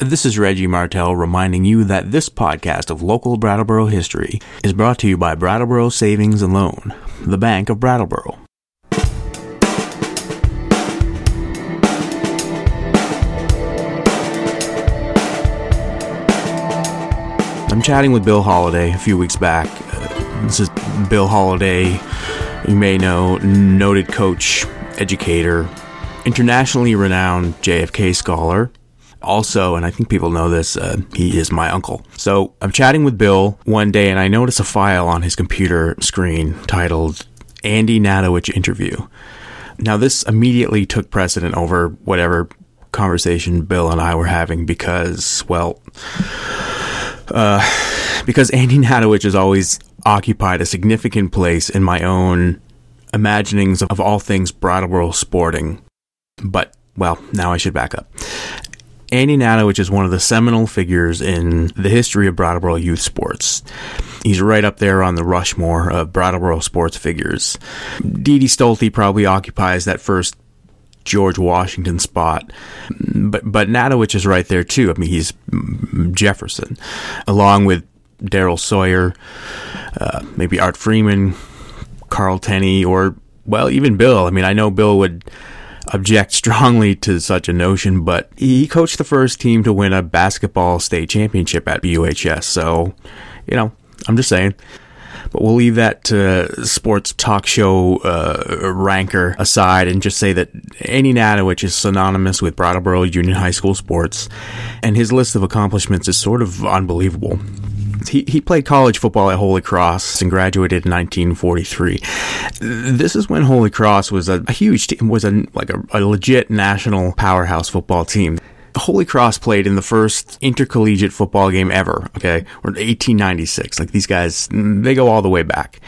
This is Reggie Martell reminding you that this podcast of local Brattleboro history is brought to you by Brattleboro Savings and Loan, the Bank of Brattleboro. I'm chatting with Bill Holiday a few weeks back. Uh, this is Bill Holiday, you may know, noted coach, educator, internationally renowned JFK scholar. Also, and I think people know this, uh, he is my uncle. So I'm chatting with Bill one day and I notice a file on his computer screen titled Andy Natowich interview. Now, this immediately took precedent over whatever conversation Bill and I were having because, well, uh, because Andy Natowich has always occupied a significant place in my own imaginings of, of all things Brattleboro sporting. But, well, now I should back up. Andy Natowich is one of the seminal figures in the history of Brattleboro youth sports. He's right up there on the Rushmore of Brattleboro sports figures. Didi Stolte probably occupies that first George Washington spot. But but Natowich is right there too. I mean, he's Jefferson, along with Daryl Sawyer, uh, maybe Art Freeman, Carl Tenney, or well, even Bill. I mean, I know Bill would object strongly to such a notion, but he coached the first team to win a basketball state championship at BUHS. So, you know, I'm just saying. But we'll leave that to sports talk show uh, ranker aside and just say that Andy Natowich is synonymous with Brattleboro Union High School sports, and his list of accomplishments is sort of unbelievable. He, he played college football at Holy Cross and graduated in 1943. This is when Holy Cross was a, a huge team, was a like a, a legit national powerhouse football team. Holy Cross played in the first intercollegiate football game ever, okay, or 1896. Like these guys, they go all the way back.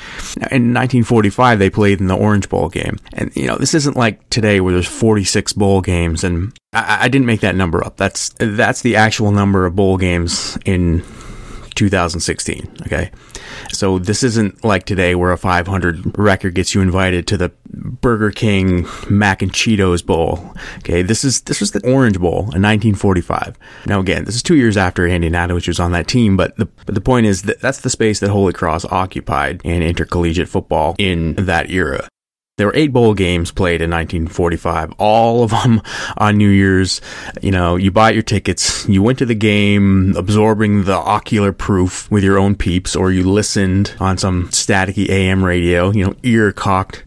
In 1945, they played in the Orange Bowl game. And, you know, this isn't like today where there's 46 bowl games. And I, I didn't make that number up. That's, that's the actual number of bowl games in 2016. Okay. So this isn't like today where a 500 record gets you invited to the Burger King Mac and Cheetos Bowl. Okay. This is, this was the Orange Bowl in 1945. Now again, this is two years after Andy Natowich was on that team, but the, but the point is that that's the space that Holy Cross occupied in intercollegiate football in that era. There were eight bowl games played in 1945, all of them on New Year's. You know, you bought your tickets, you went to the game absorbing the ocular proof with your own peeps, or you listened on some staticky AM radio, you know, ear cocked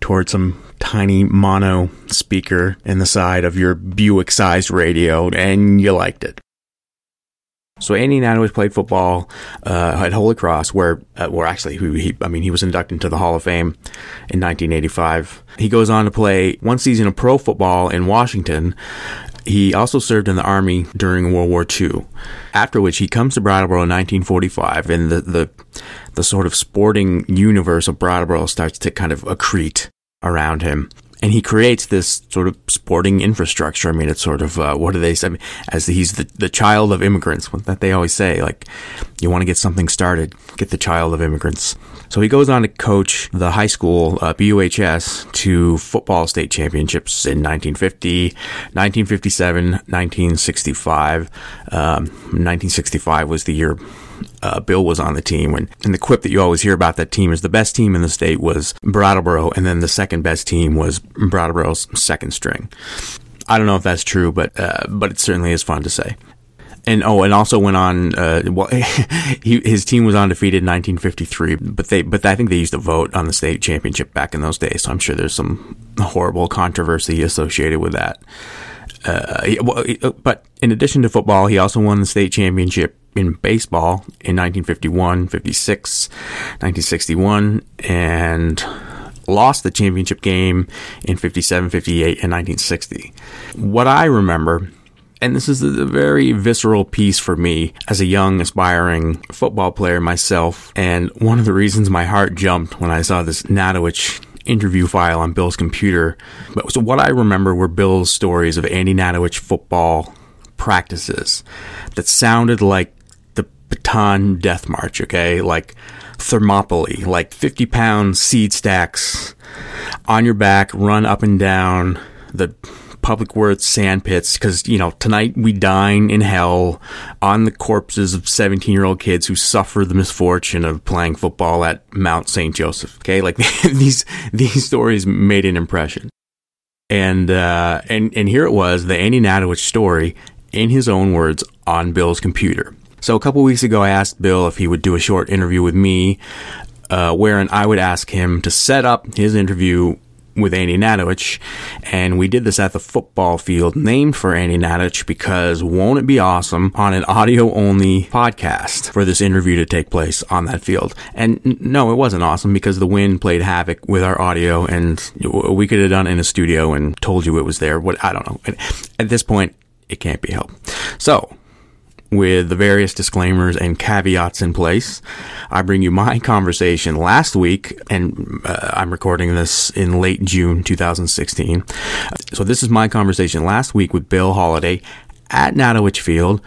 towards some tiny mono speaker in the side of your Buick sized radio, and you liked it. So Andy Natowich played football uh, at Holy Cross, where uh, where actually he, he, I mean he was inducted into the Hall of Fame in 1985. He goes on to play one season of pro football in Washington. He also served in the army during World War II. After which he comes to Brattleboro in 1945, and the the the sort of sporting universe of Brattleboro starts to kind of accrete around him and he creates this sort of sporting infrastructure. I mean, it's sort of uh, what do they say? I mean, as he's the the child of immigrants, that they always say, like you want to get something started, get the child of immigrants. So he goes on to coach the high school uh, BUHS to football state championships in 1950, 1957, 1965. Um, 1965 was the year uh, Bill was on the team. When, and the quip that you always hear about that team is the best team in the state was Brattleboro, and then the second best team was Brattleboro's second string. I don't know if that's true, but uh, but it certainly is fun to say. And oh, and also went on. Uh, well, he, his team was undefeated in 1953, but they but I think they used to vote on the state championship back in those days. So I'm sure there's some horrible controversy associated with that. Uh, but in addition to football, he also won the state championship in baseball in 1951, 56, 1961, and lost the championship game in 57, 58, and 1960. What I remember, and this is a very visceral piece for me as a young, aspiring football player myself, and one of the reasons my heart jumped when I saw this Natowich interview file on Bill's computer. But so what I remember were Bill's stories of Andy Natowich football practices that sounded like the Bataan Death March, okay? Like Thermopylae, like 50 pound seed stacks on your back, run up and down the public worth sand pits because, you know, tonight we dine in hell on the corpses of 17 year old kids who suffer the misfortune of playing football at Mount St. Joseph. Okay. Like these, these stories made an impression. And, uh, and, and here it was, the Andy Natowich story in his own words on Bill's computer. So a couple weeks ago, I asked Bill if he would do a short interview with me, uh, wherein I would ask him to set up his interview with Andy Natowich, and we did this at the football field named for Andy Natowich because won't it be awesome on an audio only podcast for this interview to take place on that field? And no, it wasn't awesome because the wind played havoc with our audio, and we could have done it in a studio and told you it was there. What I don't know. At this point, it can't be helped. So with the various disclaimers and caveats in place. I bring you my conversation last week, and uh, I'm recording this in late June 2016. So, this is my conversation last week with Bill Holiday at Natowich Field,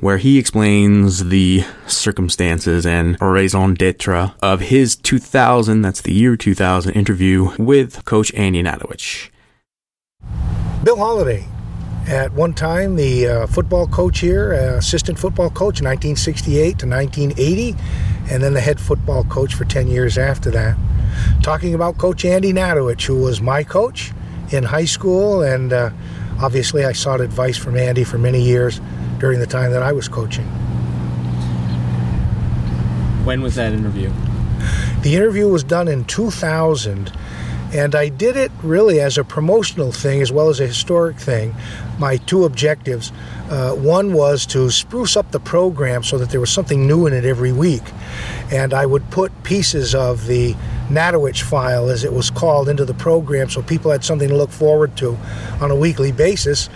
where he explains the circumstances and raison d'etre of his 2000, that's the year 2000, interview with Coach Andy Natowich. Bill Holiday, at one time the uh, football coach here, uh, assistant football coach 1968 to 1980, and then the head football coach for 10 years after that. Talking about Coach Andy Natowich, who was my coach in high school, and uh, obviously I sought advice from Andy for many years during the time that I was coaching. When was that interview? The interview was done in 2000 and I did it really as a promotional thing as well as a historic thing. My two objectives uh, one was to spruce up the program so that there was something new in it every week. And I would put pieces of the Natowich file, as it was called, into the program so people had something to look forward to on a weekly basis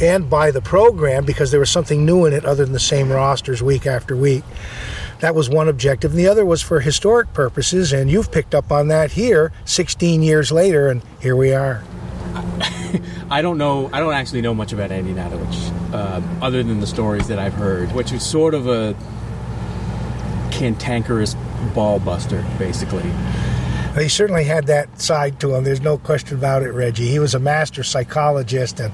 and by the program because there was something new in it other than the same rosters week after week. That was one objective. And the other was for historic purposes, and you've picked up on that here 16 years later, and here we are. I don't know. I don't actually know much about Andy Natowich, uh, other than the stories that I've heard, which is sort of a cantankerous ball buster, basically. He certainly had that side to him. There's no question about it, Reggie. He was a master psychologist, and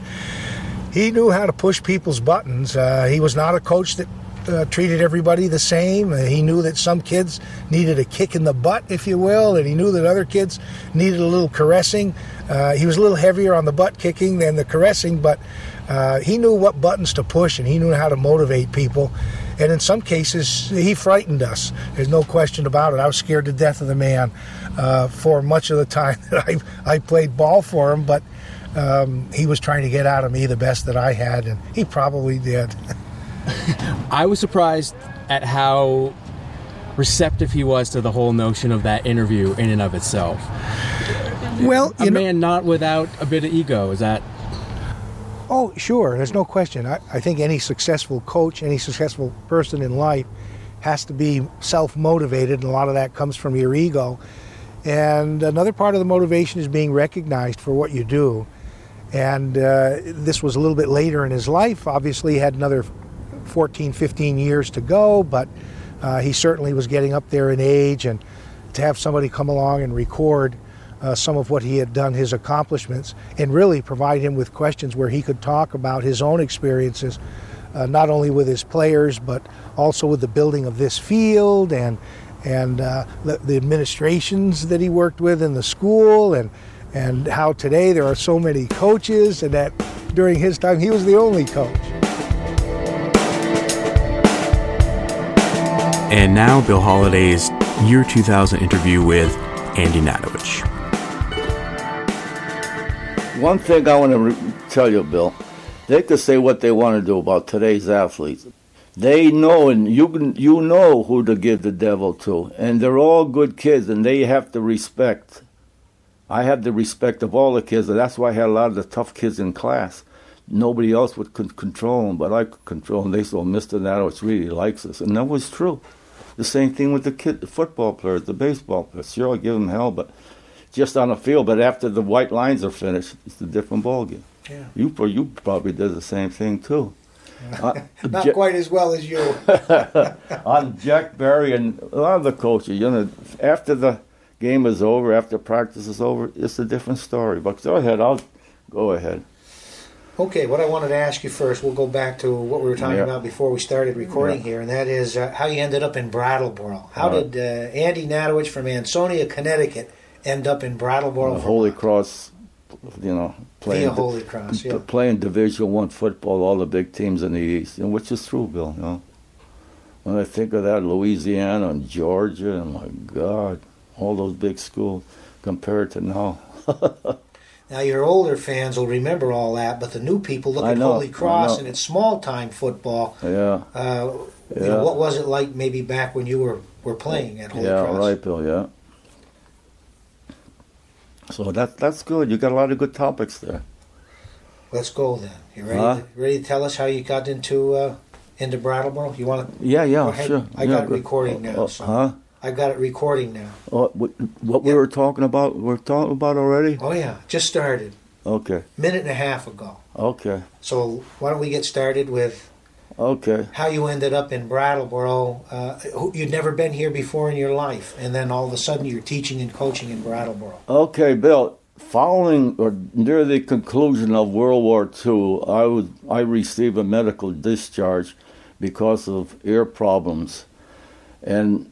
he knew how to push people's buttons. Uh, he was not a coach that uh, treated everybody the same. Uh, he knew that some kids needed a kick in the butt, if you will, and he knew that other kids needed a little caressing. Uh, he was a little heavier on the butt kicking than the caressing, but uh, he knew what buttons to push and he knew how to motivate people. And in some cases, he frightened us. There's no question about it. I was scared to death of the man uh, for much of the time that I, I played ball for him, but um, he was trying to get out of me the best that I had, and he probably did. I was surprised at how receptive he was to the whole notion of that interview in and of itself. Well, a man not without a bit of ego is that. Oh, sure. There's no question. I, I think any successful coach, any successful person in life, has to be self motivated, and a lot of that comes from your ego. And another part of the motivation is being recognized for what you do. And uh, this was a little bit later in his life. Obviously, he had another 14, 15 years to go, but uh, he certainly was getting up there in age. And to have somebody come along and record uh, some of what he had done, his accomplishments, and really provide him with questions where he could talk about his own experiences, uh, not only with his players, but also with the building of this field and and uh, the, the administrations that he worked with in the school and and how today there are so many coaches and that during his time he was the only coach. And now, Bill Holiday's year 2000 interview with Andy Natowich. One thing I want to re- tell you, Bill, they can say what they want to do about today's athletes. They know, and you you know who to give the devil to, and they're all good kids, and they have to respect. I have the respect of all the kids, and that's why I had a lot of the tough kids in class. Nobody else would control them, but I could control them. They said, Mr. Natowich really likes us, and that was true. The same thing with the kid, the football players, the baseball players. Sure, I'll give them hell, but just on the field. But after the white lines are finished, it's a different ballgame. Yeah. You, you probably did the same thing too. Uh, Not quite as well as you. on Jack Barry and a lot of the coaches, you know, after the game is over, after practice is over, it's a different story. But go ahead, I'll go ahead. Okay, what I wanted to ask you first, we'll go back to what we were talking Yeah. about before we started recording Yeah. here, and that is uh, how you ended up in Brattleboro. How Right. did uh, Andy Natowich from Ansonia, Connecticut, end up in Brattleboro? The Holy Cross, you know, playing Via Holy Cross, yeah. playing Division One football, all the big teams in the East, and which is true, Bill. You know, when I think of that, Louisiana and Georgia, and my God, all those big schools compared to now. Now, your older fans will remember all that, but the new people look I at know, Holy Cross and it's small time football. Yeah, Uh, you Yeah. know, what was it like maybe back when you were, were playing at Holy yeah, Cross? right, Bill. Yeah. So that that's good. You got a lot of good topics there. Let's go then. You ready? Huh? To, ready to tell us how you got into uh, into Brattleboro? You want to? Yeah, yeah, sure. I yeah, got good. recording now, Uh, so- Huh? I got it recording now. Oh, what, what we were talking about? We're talking about already? Oh yeah, just started Okay, minute and a half ago. okay, So why don't we get started with okay. how you ended up in Brattleboro? Uh, you'd never been here before in your life, and then all of a sudden you're teaching and coaching in Brattleboro. Okay, Bill. Following or near the conclusion of World War II, I was I received a medical discharge because of ear problems, and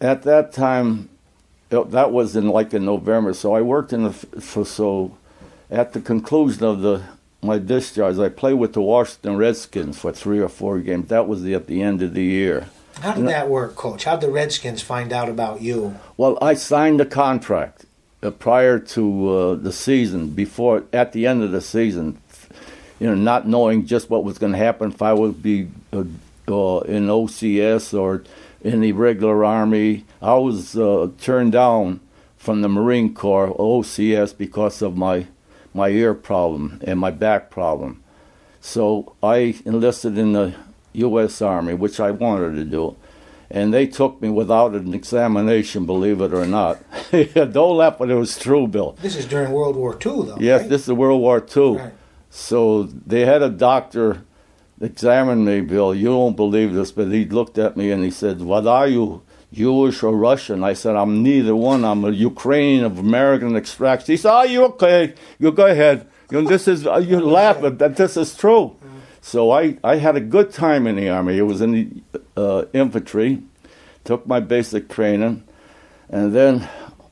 at that time, that was in like in November. So I worked in the for so. At the conclusion of the my discharge, I played with the Washington Redskins for three or four games. That was the, at the end of the year. How did that work, Coach? How did the Redskins find out about you? Well, I signed the contract uh, prior to uh, the season, before at the end of the season, you know, not knowing just what was going to happen if I would be uh, uh, in OCS or in the regular army. I was uh, turned down from the Marine Corps OCS because of my my ear problem and my back problem. So I enlisted in the U.S. Army, which I wanted to do. And they took me without an examination, believe it or not. Don't laugh, but it was true, Bill. This is during World War II, though. Yes, right? this is World War II. Right. So they had a doctor examine me, Bill. You won't believe this, but he looked at me and he said, What are you, Jewish or Russian? I said, I'm neither one. I'm a Ukrainian of American extraction. He said, Are you okay? You go ahead. You know, this is, you laugh, but that this is true. So I, I had a good time in the Army. It was in the uh, infantry, took my basic training, and then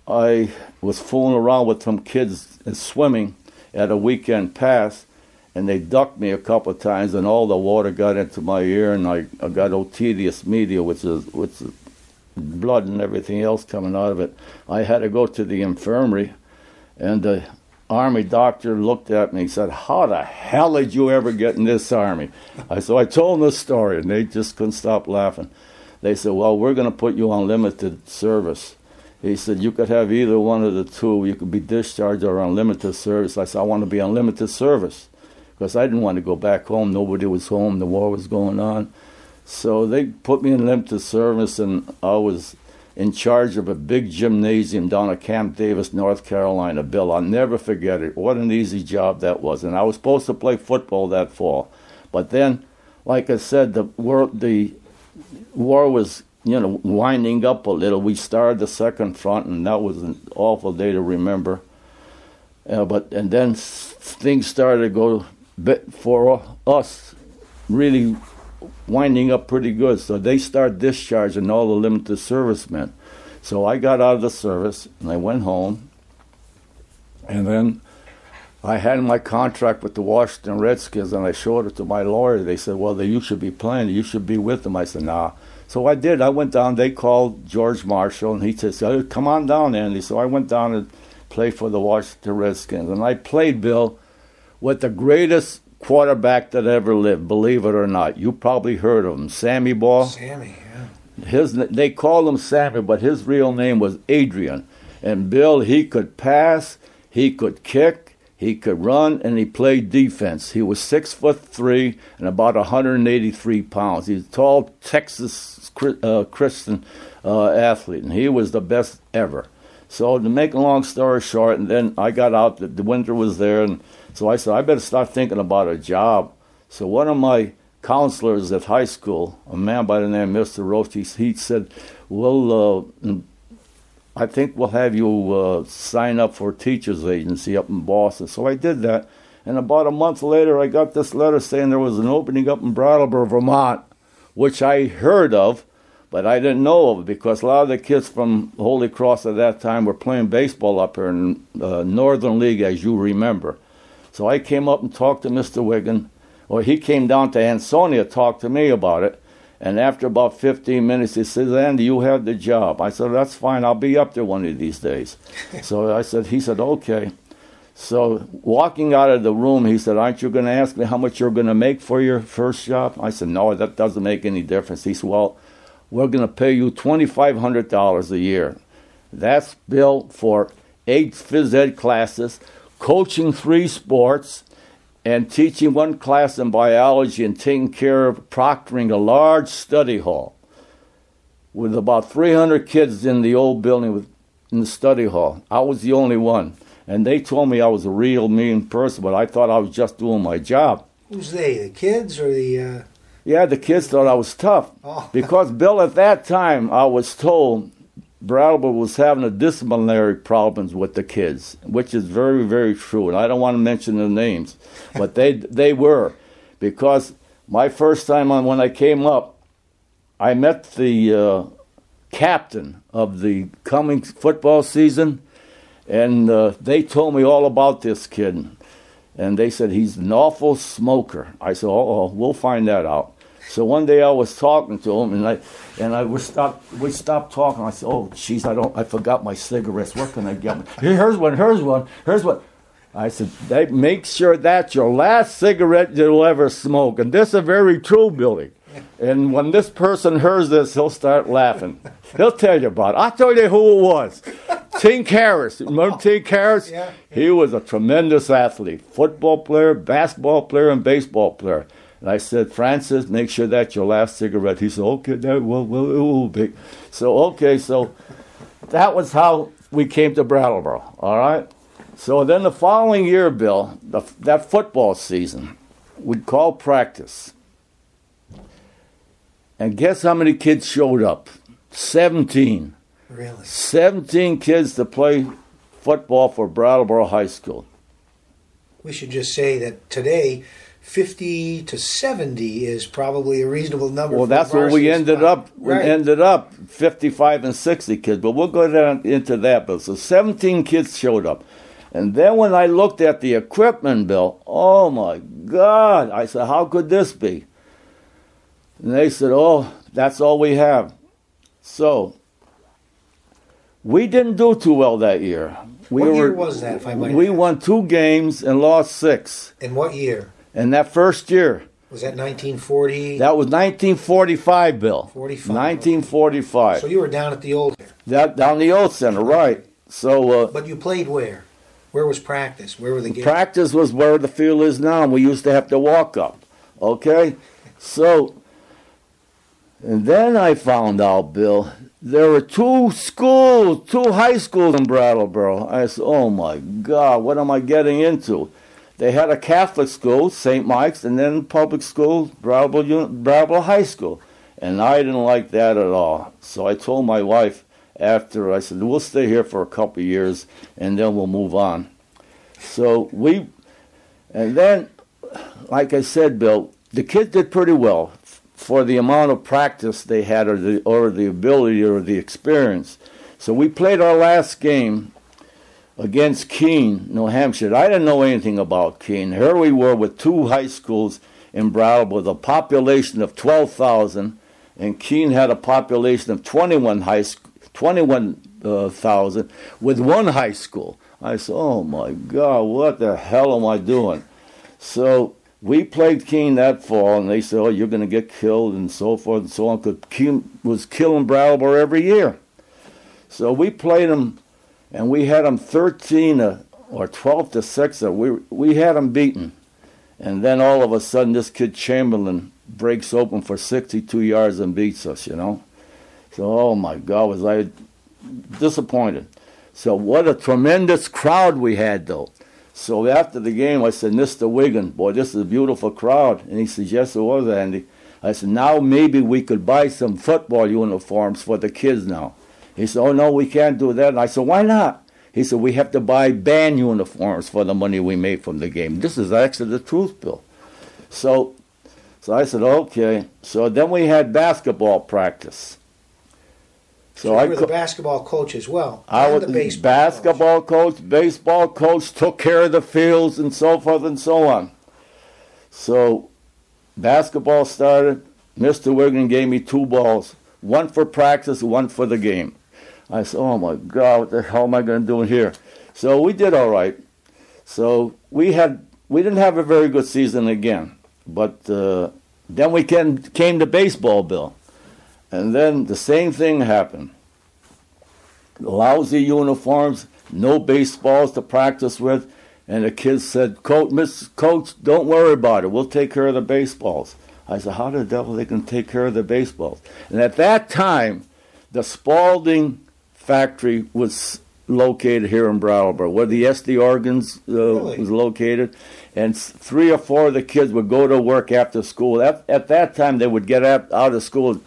I was fooling around with some kids in swimming at a weekend pass, and they ducked me a couple of times, and all the water got into my ear, and I, I got otitis media, which is which is blood and everything else coming out of it. I had to go to the infirmary, and the army doctor looked at me and said, "How the hell did you ever get in this army?" I so I told them the story, and they just couldn't stop laughing. They said, "Well, we're going to put you on limited service." He said, You could have either one of the two. You could be discharged or on limited service. I said, I want to be on limited service because I didn't want to go back home. Nobody was home. The war was going on. So they put me in limited service, and I was in charge of a big gymnasium down at Camp Davis, North Carolina. Bill, I'll never forget it. What an easy job that was. And I was supposed to play football that fall. But then, like I said, the world, the war was you know winding up a little. We started the second front, and that was an awful day to remember. Uh, but and then things started to go bit for us, really winding up pretty good. So they start discharging all the limited servicemen. So I got out of the service and I went home, and then I had my contract with the Washington Redskins, and I showed it to my lawyer. They said, "Well, you should be playing. You should be with them." I said, "Nah." So I did. I went down. They called George Marshall, and he said, "Oh, "Come on down, Andy." So I went down and played for the Washington Redskins, and I played Bill with the greatest quarterback that ever lived. Believe it or not, you probably heard of him, Sammy Baugh Sammy, yeah. his they called him Sammy, but his real name was Adrian. And Bill, he could pass, he could kick, he could run, and he played defense. He was six foot three and about 183 pounds. He's a tall Texas uh, Christian uh, athlete, and he was the best ever. So to make a long story short, and then I got out. The, the winter was there, and so I said I better start thinking about a job. So one of my counselors at high school, a man by the name of Mr. Roach, he, said, "Well, uh, I think we'll have you uh, sign up for a teachers agency up in Boston." So I did that, And about a month later, I got this letter saying there was an opening up in Brattleboro, Vermont, which I heard of, but I didn't know of because a lot of the kids from Holy Cross at that time were playing baseball up here in uh, Northern League, as you remember. So I came up and talked to Mr. Wiggin, or he came down to Ansonia, talked to me about it. And after about 15 minutes, he says, Andy, you have the job. I said, that's fine. I'll be up there one of these days. so I said, he said, okay. So walking out of the room, he said, aren't you going to ask me how much you're going to make for your first job? I said, no, that doesn't make any difference. He said, well, we're going to pay you $2,500 a year. That's bill for eight phys ed classes, coaching three sports, and teaching one class in biology and taking care of proctoring a large study hall with about 300 kids in the old building with, in the study hall. I was the only one. And they told me I was a real mean person, but I thought I was just doing my job. Who's they? The kids or the. Uh... Yeah, the kids thought I was tough. Oh. because, Bill, at that time, I was told Brattleboro was having a disciplinary problems with the kids, which is very, very true. And I don't want to mention the names, but they they were, because my first time on when I came up, I met the uh, captain of the coming football season, and uh, they told me all about this kid, and they said he's an awful smoker. I said, oh, we'll find that out. So one day I was talking to him, and I and I was stop we stopped talking. I said, "Oh, jeez, I don't I forgot my cigarettes. What can I get? Here's one. Here's one. Here's one." I said, they, "Make sure that's your last cigarette you'll ever smoke." And this is very true, Billy. And when this person hears this, he'll start laughing. He'll tell you about it. I'll tell you who it was. Tink Harris. Remember Tink Harris? Yeah. He was a tremendous athlete, football player, basketball player, and baseball player. And I said, Francis, make sure that's your last cigarette. He said, okay, that will, will, it will be. So, okay, so that was how we came to Brattleboro, all right? So then the following year, Bill, the, that football season, we'd call practice. And guess how many kids showed up? 17. Really? 17 kids to play football for Brattleboro High School. We should just say that today 50 to 70 is probably a reasonable number. Well, that's where we ended spot. up. We right. ended up 55 and 60 kids, but we'll go down into that. But so 17 kids showed up. And then when I looked at the equipment bill, oh my God, I said, how could this be? And they said, oh, that's all we have. So we didn't do too well that year. We what were, year was that, if I might We won two games and lost six. In what year? And that first year. Was that 1940? That was 1945, Bill. 45. 1945. So you were down at the old. That down the old center, right? So. Uh, but you played where? Where was practice? Where were the games? Practice was where the field is now. We used to have to walk up. Okay, so. And then I found out, Bill, there were two schools, two high schools in Brattleboro. I said, "Oh my God, what am I getting into?" They had a Catholic school, St. Mike's, and then public school, Brattleboro High School. And I didn't like that at all. So I told my wife after, I said, we'll stay here for a couple years and then we'll move on. So we, and then, like I said, Bill, the kids did pretty well for the amount of practice they had or the, or the ability or the experience. So we played our last game against Keene, New Hampshire. I didn't know anything about Keene. Here we were with two high schools in Brattleboro with a population of 12,000, and Keene had a population of 21 high 21,000 uh, with one high school. I said, "Oh my God, what the hell am I doing?" So we played Keene that fall, and they said, "Oh, you're going to get killed," and so forth and so on. Because Keene was killing Brattleboro every year. So we played them and we had them 13 uh, or 12 to 6. Uh, we, we had them beaten. And then all of a sudden, this kid Chamberlain breaks open for 62 yards and beats us, you know. So, oh my God, was I disappointed. So, what a tremendous crowd we had, though. So, after the game, I said, Mr. Wigan, boy, this is a beautiful crowd. And he says, Yes, it was, Andy. I said, Now maybe we could buy some football uniforms for the kids now. He said, Oh, no, we can't do that. And I said, Why not? He said, we have to buy band uniforms for the money we made from the game. This is actually the truth, Bill. So, so I said, okay. So then we had basketball practice. So, so I were the basketball coach as well. I was the baseball basketball coach. coach, baseball coach, took care of the fields and so forth and so on. So basketball started. Mr. Wigan gave me two balls, one for practice, one for the game. I said, "Oh my God, what the hell am I going to do in here?" So we did all right. So we had we didn't have a very good season again, but uh, then we came came to baseball, Bill, and then the same thing happened. Lousy uniforms, no baseballs to practice with, and the kids said, "Coach, Miss Coach, don't worry about it. We'll take care of the baseballs." I said, "How the devil they can take care of the baseballs?" And at that time, the Spalding factory was located here in Brattleboro, where the Estey organs uh, really? was located, and three or four of the kids would go to work after school. At, at that time, they would get out, out of school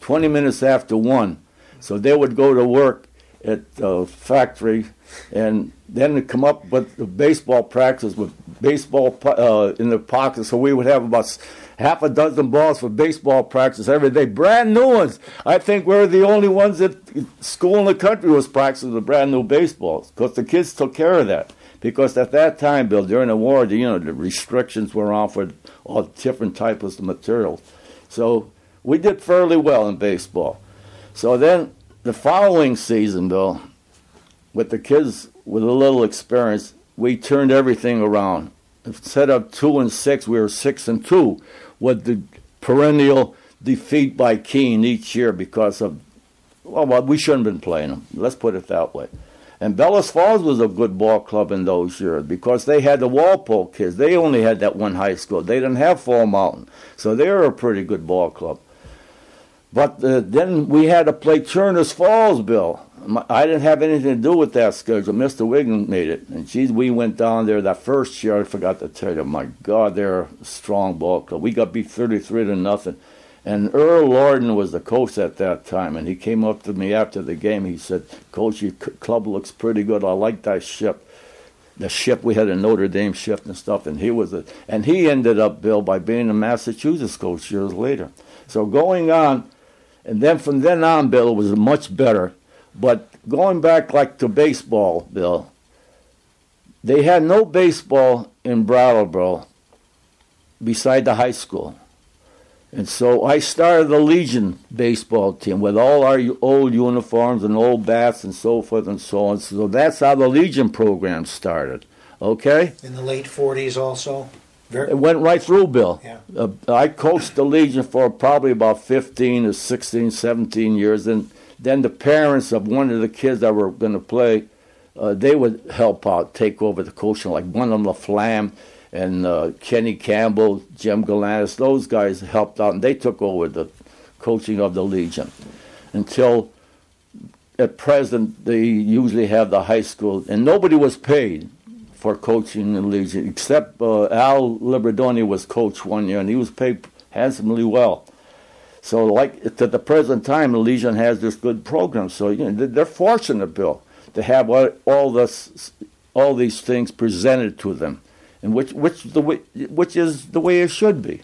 20 minutes after one, so they would go to work at the factory, and then come up with the baseball practice with baseball uh, in the pocket. So we would have about half a dozen balls for baseball practice every day, brand new ones. I think we are the only ones at school in the country was practicing the brand new baseballs because the kids took care of that. Because at that time, Bill, during the war, you know, the restrictions were on for all different types of materials. So we did fairly well in baseball. So then the following season, Bill, with the kids with a little experience, we turned everything around. Instead of two and six, we were six and two, with the perennial defeat by Keene each year because of well, we shouldn't have been playing them. Let's put it that way. And Bellows Falls was a good ball club in those years because they had the Walpole kids. They only had that one high school. They didn't have Fall Mountain, so they were a pretty good ball club. But uh, then we had to play Turner's Falls, Bill. I didn't have anything to do with that schedule. Mr. Wigan made it. And geez, we went down there that first year. I forgot to tell you, my God, they're a strong ball club. We got beat 33 to nothing. And Earl Lorden was the coach at that time. And he came up to me after the game. He said, Coach, your club looks pretty good. I like that ship. The ship, we had a Notre Dame ship and stuff. And he was a, and he ended up, Bill, by being a Massachusetts coach years later. So going on, and then from then on, Bill, was much better but going back like to baseball, Bill, they had no baseball in Brattleboro beside the high school. And so I started the Legion baseball team with all our old uniforms and old bats and so forth and so on. So that's how the Legion program started. Okay? In the late 40s also? Very it went right through, Bill. Yeah. Uh, I coached the Legion for probably about 15 to 16, 17 years. And then the parents of one of the kids that were going to play, uh, they would help out, take over the coaching, like one of them, LaFlamme and uh, Kenny Campbell, Jim Galanis, those guys helped out, and they took over the coaching of the Legion. Until at present, they usually have the high school, and nobody was paid for coaching the Legion, except uh, Al Liberdoni was coach one year, and he was paid handsomely well. So, like to the present time, the Legion has this good program. So, you know, they're fortunate, Bill, to have all, this, all these things presented to them, and which which the which is the way it should be.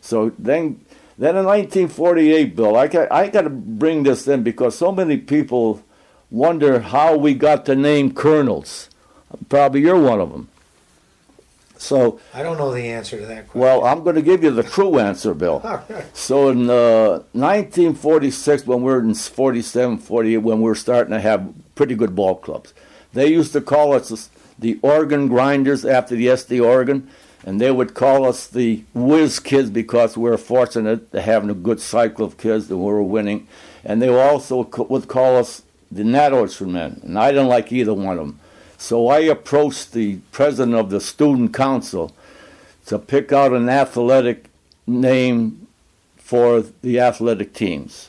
So then, then in 1948, Bill, I got I got to bring this in because so many people wonder how we got the name Colonels. Probably you're one of them. So I don't know the answer to that question. Well, I'm going to give you the true answer, Bill. So in uh, 1946, when we were in 47, 48, when we were starting to have pretty good ball clubs, they used to call us the organ grinders after the Estey organ, and they would call us the whiz kids because we were fortunate to having a good cycle of kids and we were winning. And they also would call us the Nat men, and I didn't like either one of them. So I approached the president of the student council to pick out an athletic name for the athletic teams.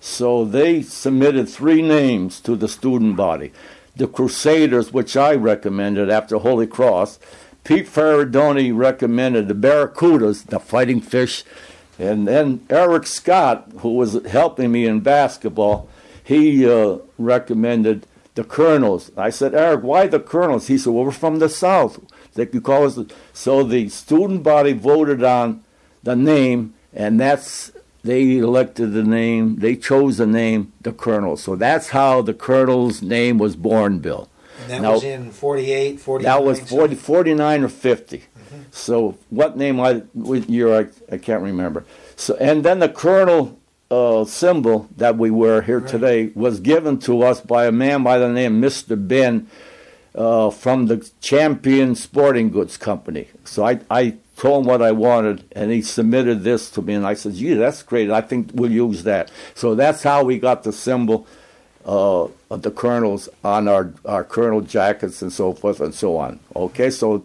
So they submitted three names to the student body. The Crusaders, which I recommended after Holy Cross. Pete Ferradoni recommended the Barracudas, the Fighting Fish. And then Eric Scott, who was helping me in basketball, he uh, recommended the Colonels. I said, Eric, why the Colonels? He said, well, we're from the South. They could call us. So the student body voted on the name, and that's they elected the name. They chose the name, the Colonels. So that's how the Colonels' name was born, Bill. And that now, was in 48, 49? That was 40, 49 or 50. Mm-hmm. So what name I year I, I can't remember. So and then the Colonel uh, symbol that we wear here right. today was given to us by a man by the name Mr. Ben uh, from the Champion Sporting Goods Company. So I, I told him what I wanted, and he submitted this to me, and I said, "Gee, that's great. I think we'll use that." So that's how we got the symbol uh, of the colonels on our our colonel jackets and so forth and so on. Okay, so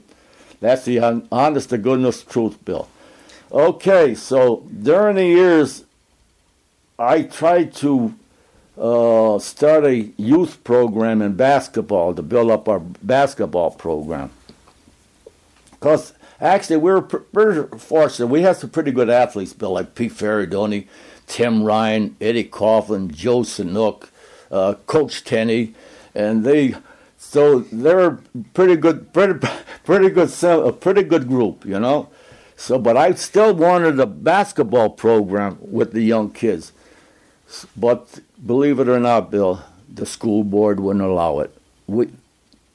that's the honest to goodness truth, Bill. Okay, so during the years I tried to uh, start a youth program in basketball to build up our basketball program. Because actually, we were pretty fortunate. We had some pretty good athletes, Bill, like Pete Ferradoni, Tim Ryan, Eddie Coughlin, Joe Sanook, uh, Coach Tenney, and they. So they're pretty good, pretty, pretty good, a pretty good group, you know. So, but I still wanted a basketball program with the young kids. But believe it or not, Bill, the school board wouldn't allow it. We,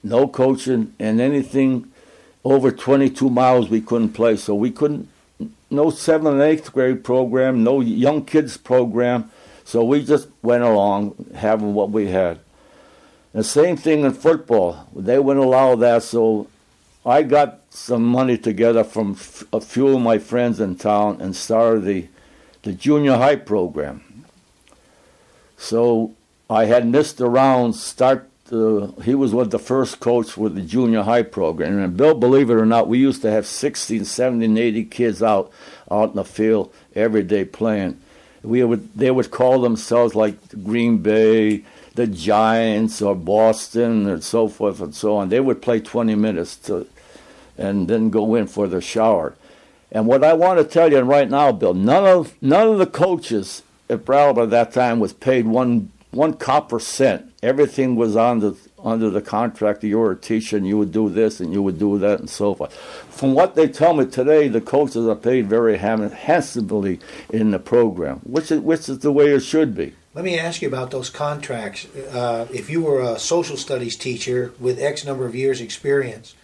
no coaching and anything over 22 miles we couldn't play. So we couldn't, no seventh and eighth grade program, no young kids program. So we just went along having what we had. The same thing in football. They wouldn't allow that. So I got some money together from a few of my friends in town and started the, the junior high program. So I had Mr. Rounds start. Uh, he was of the first coach with the junior high program. And Bill, believe it or not, we used to have 60, 70, 80 kids out out in the field every day playing. We would they would call themselves like Green Bay, the Giants, or Boston, and so forth and so on. They would play 20 minutes to, and then go in for the shower. And what I want to tell you right now, Bill, none of none of the coaches Brattleboro at that time was paid one one copper cent. Everything was on the under the contract you were a teacher and you would do this and you would do that and so forth. From what they tell me today, the coaches are paid very handsomely in the program, which is, which is the way it should be. Let me ask you about those contracts. Uh, if you were a social studies teacher with X number of years' experience,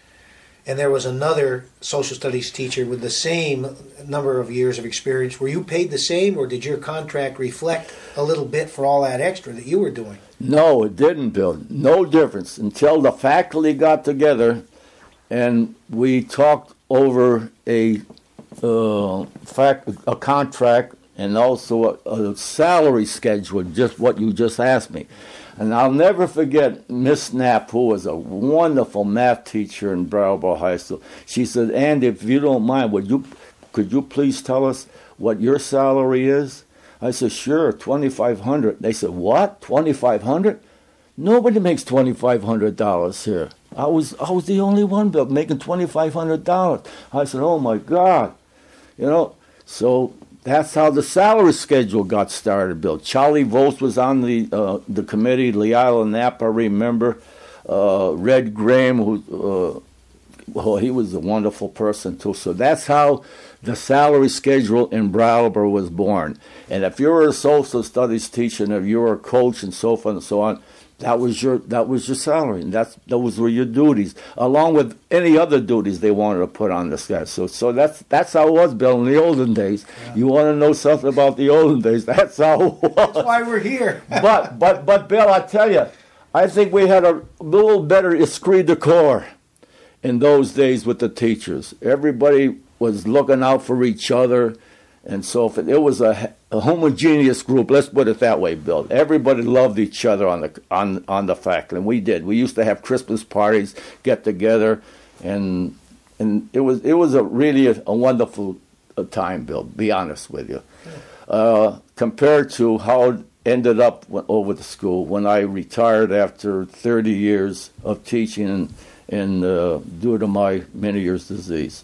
and there was another social studies teacher with the same number of years of experience. Were you paid the same, or did your contract reflect a little bit for all that extra that you were doing? No, it didn't, Bill. No difference until the faculty got together and we talked over a uh, fact, a contract and also a, a salary schedule, just what you just asked me. And I'll never forget Miss Knapp, who was a wonderful math teacher in Brattleboro High School. She said, Andy, if you don't mind, would you, could you please tell us what your salary is? I said, sure, 2500 They said, what, 2500 Nobody makes $2,500 here. I was, I was the only one making $2,500. I said, oh my God. You know, so that's how the salary schedule got started, Bill. Charlie Volz was on the uh, the committee. Leila Knapp, I remember. Uh, Red Graham, who uh, well, he was a wonderful person too. So that's how the salary schedule in Brattleboro was born. And if you were a social studies teacher, and if you were a coach, and so forth and so on, that was your that was your salary, and that's those were your duties, along with any other duties they wanted to put on this guy. So so that's that's how it was, Bill, in the olden days. Yeah. You want to know something about the olden days? That's how it was. That's why we're here. but but but Bill, I tell you, I think we had a little better esprit de corps in those days with the teachers. Everybody was looking out for each other and so it, it was a, a, homogeneous group, let's put it that way, Bill. Everybody loved each other on the on on the faculty, and we did. We used to have Christmas parties, get together, and and it was it was a really a, a wonderful uh, time, Bill. Be honest with you, uh, compared to how it ended up over the school when I retired after 30 years of teaching and, and uh, due to my many years disease.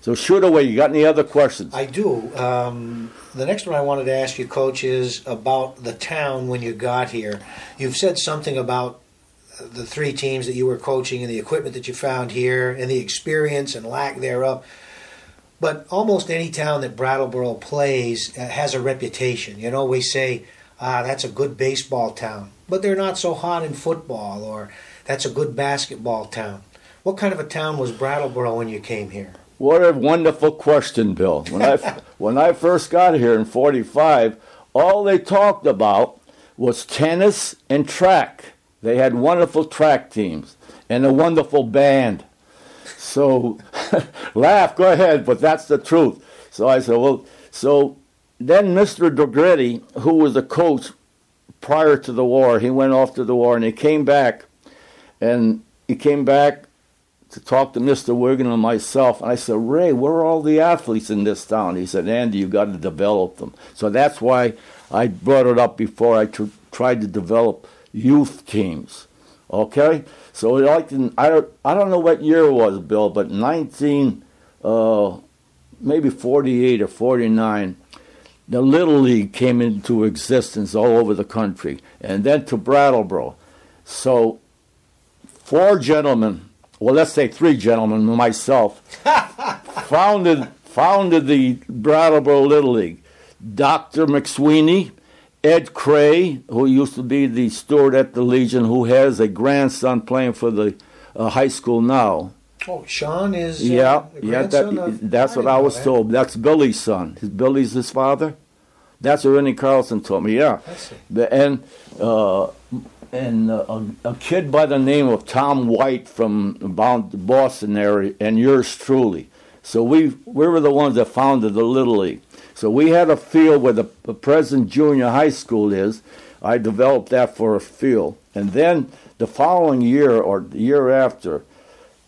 So shoot away. You got any other questions? I do. Um, the next one I wanted to ask you, Coach, is about the town when you got here. You've said something about the three teams that you were coaching and the equipment that you found here and the experience and lack thereof. But almost any town that Brattleboro plays uh, has a reputation. You know, we say, ah, that's a good baseball town, but they're not so hot in football, or that's a good basketball town. What kind of a town was Brattleboro when you came here? What a wonderful question, Bill. When I when I first got here in '45, all they talked about was tennis and track. They had wonderful track teams and a wonderful band. So, laugh, go ahead, but that's the truth. So I said, well, so then Mr. Dogretti, who was a coach prior to the war, he went off to the war and he came back, and he came back to talk to Mr. Wigan and myself. And I said, Ray, where are all the athletes in this town? He said, Andy, you got to develop them. So that's why I brought it up before I tr- tried to develop youth teams. Okay, so like in, I don't I don't know what year it was, Bill, but 19, uh, maybe 48 or 49, the Little League came into existence all over the country, and then to Brattleboro. So four gentlemen, well, let's say three gentlemen, myself, founded founded the Brattleboro Little League. Dr. McSweeney, Ed Cray, who used to be the steward at the Legion, who has a grandson playing for the uh, high school now. Oh, Sean is. Uh, yeah, yeah, that, of- that's what I was that. told. That's Billy's son. His, Billy's his father. That's what Rennie Carlson told me. Yeah, I. And uh, and uh, a, a kid by the name of Tom White from Boston area, and yours truly. So we we were the ones that founded the Little League. So we had a field where the, the present junior high school is. I developed that for a field, and then the following year or the year after,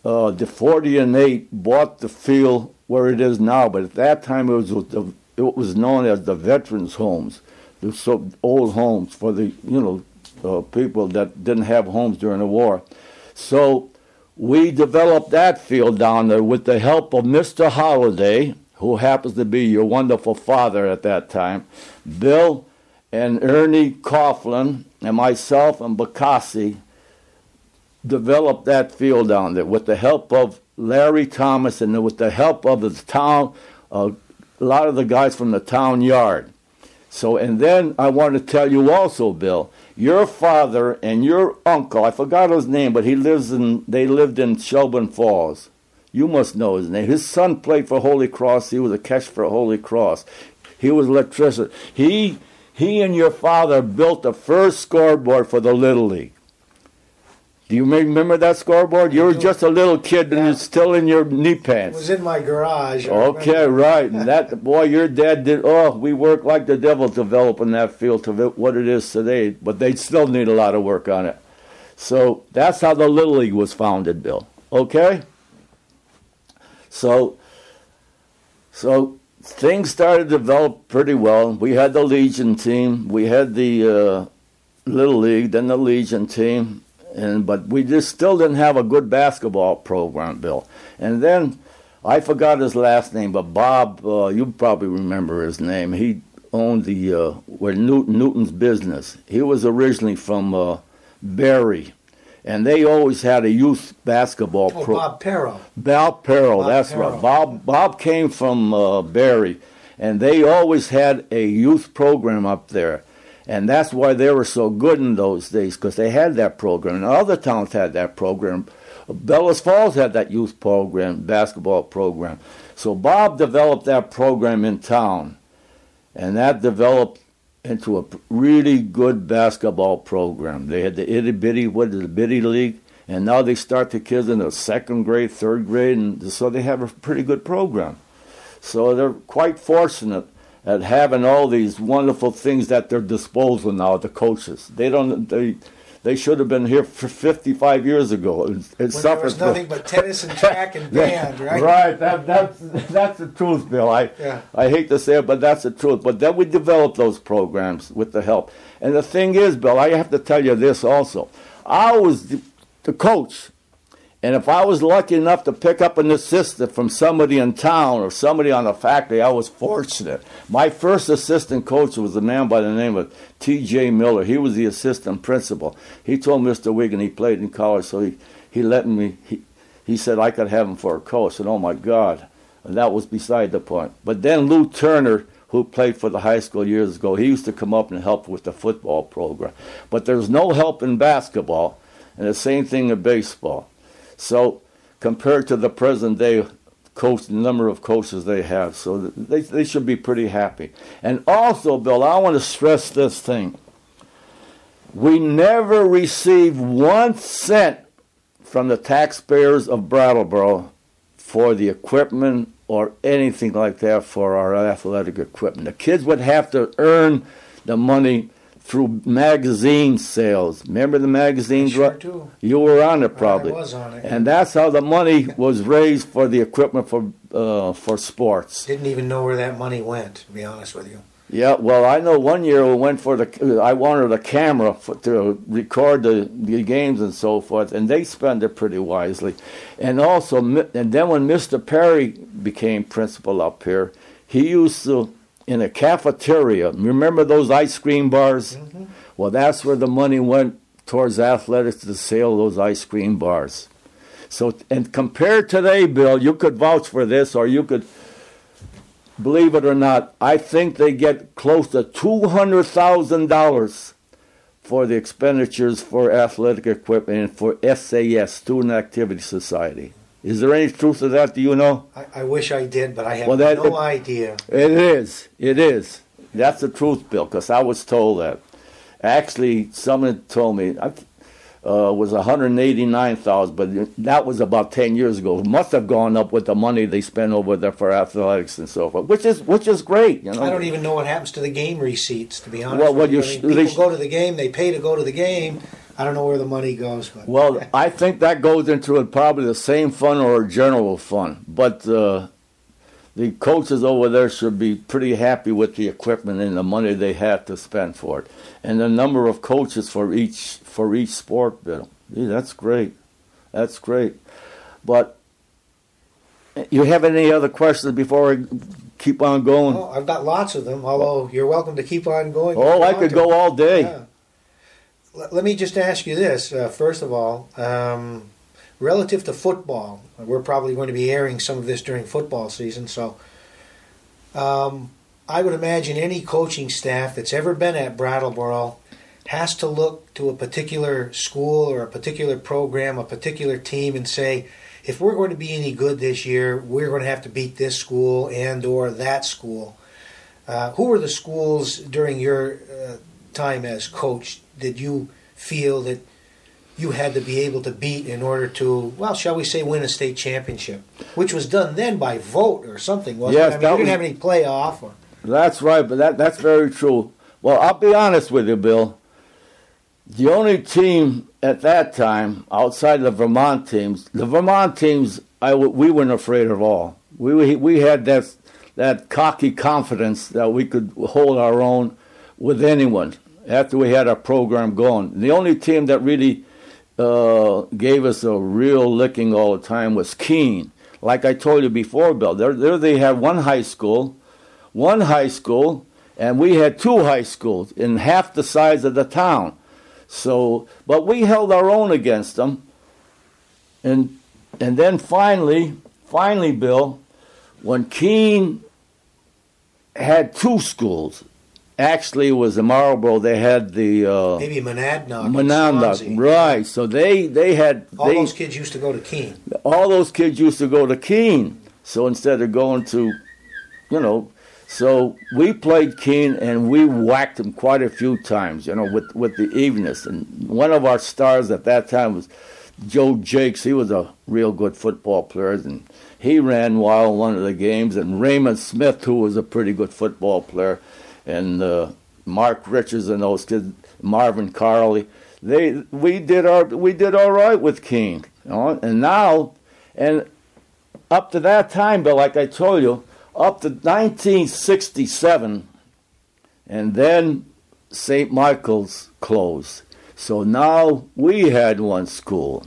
uh, the 40 and 8 bought the field where it is now, but at that time it was the, it was known as the veterans' homes, the so old homes for the you know uh, people that didn't have homes during the war. So we developed that field down there with the help of Mr. Holiday, who happens to be your wonderful father at that time, Bill and Ernie Coughlin, and myself and Bakassi developed that field down there with the help of Larry Thomas and with the help of the town, uh, a lot of the guys from the town yard. So, and then I want to tell you also, Bill, your father and your uncle, I forgot his name, but he lives in, they lived in Shelburne Falls. You must know his name. His son played for Holy Cross. He was a catch for Holy Cross. He was electrician. He, he and your father built the first scoreboard for the Little League. Do you remember that scoreboard? You were just a little kid and Yeah. it's still in your knee pants. It was in my garage. I Okay, right. And that boy, your dad did. Oh, we worked like the devil developing that field to what it is today. But they still need a lot of work on it. So that's how the Little League was founded, Bill. Okay. So, so things started to develop pretty well. We had the Legion team. We had the uh, Little League, then the Legion team, and but we just still didn't have a good basketball program, Bill. And then I forgot his last name, but Bob, uh, you probably remember his name. He owned the uh, where Newton, Newton's business. He was originally from uh, Barre, and they always had a youth basketball Oh, pro. Bob Perro. Bob Perro, that's Perro. right. Bob Bob came from uh, Barre, and they always had a youth program up there, and that's why they were so good in those days because they had that program. And other towns had that program. Bellows Falls had that youth program, basketball program. So Bob developed that program in town, and that developed into a really good basketball program. They had the itty bitty, what is the bitty league, and now they start the kids in the second grade, third grade, and so they have a pretty good program. So they're quite fortunate at having all these wonderful things at their disposal now. The coaches, they don't, they, they should have been here for 55 years ago. and, and When there was nothing but tennis and track and band, right? Right. That, that's that's the truth, Bill. I Yeah. I hate to say it, but that's the truth. But then we developed those programs with the help. And the thing is, Bill, I have to tell you this also. I was the, the coach, And if I was lucky enough to pick up an assistant from somebody in town or somebody on the factory, I was fortunate. My first assistant coach was a man by the name of T.J. Miller. He was the assistant principal. He told Mr. Wigan he played in college, so he, he let me, he, he said I could have him for a coach. And oh my God, and that was beside the point. But then Lou Turner, who played for the high school years ago, he used to come up and help with the football program. But there's no help in basketball, and the same thing in baseball. So compared to the present day coach, number of coaches they have, so they, they should be pretty happy. And also, Bill, I want to stress this thing. We never received one cent from the taxpayers of Brattleboro for the equipment or anything like that for our athletic equipment. The kids would have to earn the money through magazine sales. Remember the magazines? Sure do. You were on it probably. I was on it. And that's how the money was raised for the equipment for uh, for sports. Didn't even know where that money went, to be honest with you. Yeah, well, I know one year we went for the. I wanted a camera for, to record the, the games and so forth, and they spent it pretty wisely. And also, and then when Mr. Perry became principal up here, he used to in a cafeteria. Remember those ice cream bars? Mm-hmm. Well, that's where the money went towards athletics to sell those ice cream bars. So, and compared today, Bill, you could vouch for this, or you could believe it or not. I think they get close to two hundred thousand dollars for the expenditures for athletic equipment and for SAS, Student Activity Society. Is there any truth to that? Do you know? I, I wish I did, but I have well, that, no it, idea. It is. It is. That's the truth, Bill, because I was told that. Actually, someone told me I uh, was 189,000, but that was about 10 years ago. It must have gone up with the money they spend over there for athletics and so forth, which is which is great. You know, I don't even know what happens to the game receipts, to be honest. Well, what you, I mean, people they, go to the game, they pay to go to the game I don't know where the money goes. But. Well, I think that goes into probably the same fund or a general fund. But uh, the coaches over there should be pretty happy with the equipment and the money they have to spend for it, and the number of coaches for each for each sport. Bill, yeah, that's great. That's great. But you have any other questions before I keep on going? Oh, I've got lots of them. Although you're welcome to keep on going. Oh, I could go all day. Yeah let me just ask you this uh, first of all. Um, relative to football, we're probably going to be airing some of this during football season, so um, I would imagine any coaching staff that's ever been at Brattleboro has to look to a particular school or a particular program, a particular team, and say, if we're going to be any good this year, we're going to have to beat this school and or that school. Uh, who were the schools during your uh, time as coach did you feel that you had to be able to beat in order to, well, shall we say, win a state championship, which was done then by vote or something, wasn't yes, it? I mean, you didn't was, have any playoff. Or... That's right, but that that's very true. Well, I'll be honest with you, Bill. The only team at that time outside the Vermont teams, the Vermont teams, I we weren't afraid of all. We we had that that cocky confidence that we could hold our own with anyone after we had our program going. The only team that really uh, gave us a real licking all the time was Keene. Like I told you before, Bill, there, there they had one high school, one high school, and we had two high schools in half the size of the town. So, but we held our own against them, and and then finally, finally, Bill, when Keene had two schools, actually was in Marlboro. They had the uh, maybe Monadnock. Monadnock, right? So they they had all they, those kids used to go to Keene. All those kids used to go to Keene. So instead of going to, you know, so we played Keene and we whacked them quite a few times. You know, with with the evenness. And one of our stars at that time was Joe Jakes. He was a real good football player and. He ran wild one of the games, and Raymond Smith, who was a pretty good football player, and uh, Mark Richards and those kids, Marvin Carley. They we did our we did all right with Keene, you know? and now and up to that time, but like I told you, up to 1967, and then St. Michael's closed. So now we had one school.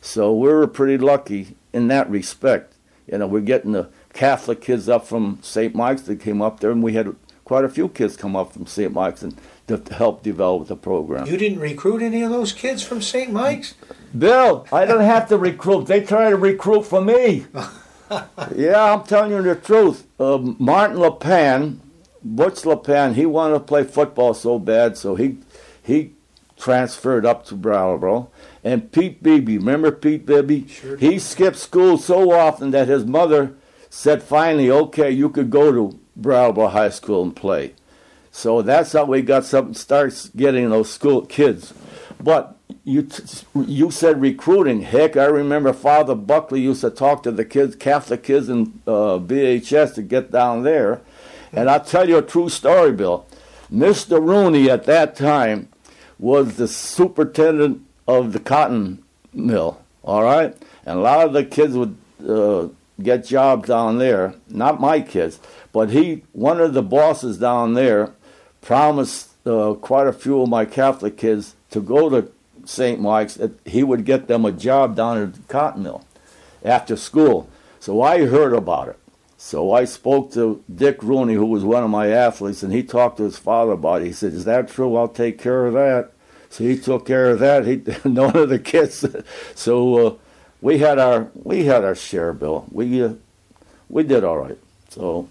So we were pretty lucky in that respect. You know, we're getting the Catholic kids up from St. Mike's that came up there, and we had quite a few kids come up from St. Mike's and to help develop the program. You didn't recruit any of those kids from St. Mike's? Bill, I don't have to recruit. They try to recruit for me. yeah, I'm telling you the truth. Uh, Martin LePan, Butch LePan, he wanted to play football so bad, so he he transferred up to Brattleboro. And Pete Beebe, remember Pete Beebe? Sure he skipped school so often that his mother said finally, okay, you could go to Brattleboro High School and play. So that's how we got something starts getting those school kids. But you you said recruiting. Heck, I remember Father Buckley used to talk to the kids, Catholic kids in uh, BHS to get down there. And I'll tell you a true story, Bill. Mr. Rooney at that time was the superintendent of the cotton mill. All right, and a lot of the kids would uh, get jobs down there. Not my kids, but he, one of the bosses down there, promised uh, quite a few of my Catholic kids to go to St. Mike's. That he would get them a job down at the cotton mill after school. So I heard about it. So I spoke to Dick Rooney, who was one of my athletes, and he talked to his father about it. He said, "Is that true? I'll take care of that." So he took care of that. He none of the kids. so uh, we had our we had our share, Bill. We uh, we did all right. So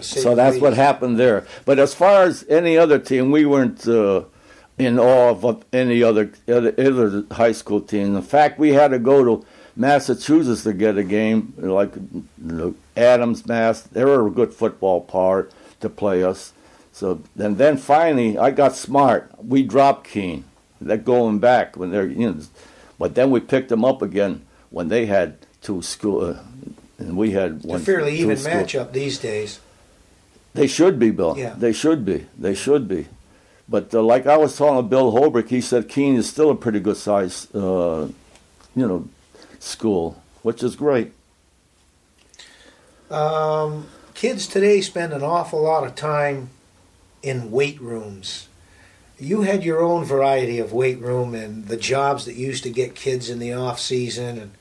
so that's what happened there. But as far as any other team, we weren't uh, in awe of any other, other other high school team. In fact, we had to go to Massachusetts to get a game, like the Adams, Mass. They were a good football part to play us. So and then finally, I got smart. We dropped Keene. That going back when they're you know, but then we picked them up again when they had two school, uh, and we had one. A fairly even matchup these days. They should be, Bill. Yeah. They should be. They should be. But uh, like I was talking to Bill Holbrook, he said Keene is still a pretty good size, uh, you know, school, which is great. Um, kids today spend an awful lot of time in weight rooms. You had your own variety of weight room and the jobs that used to get kids in the off season and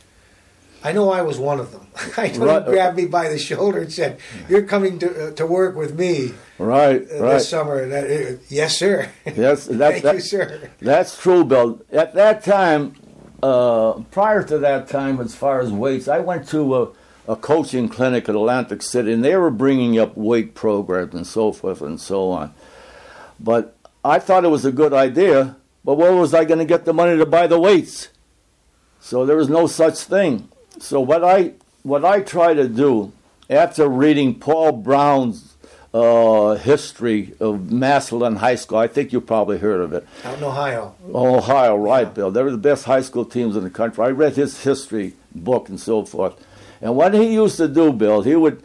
I know I was one of them. I know right. grabbed me by the shoulder and said, "You're coming to uh, to work with me." Right, uh, right. This summer, that, uh, yes, sir. Yes, that, Thank that, you, sir. That's true, Bill. At that time, uh, prior to that time, as far as weights, I went to a, a coaching clinic at Atlantic City, and they were bringing up weight programs and so forth and so on. But I thought it was a good idea. But where was I going to get the money to buy the weights? So there was no such thing. So what I what I try to do after reading Paul Brown's uh, history of Massillon High School, I think you probably heard of it. Out in Ohio. Ohio, right, yeah. Bill. They were the best high school teams in the country. I read his history book and so forth. And what he used to do, Bill, he would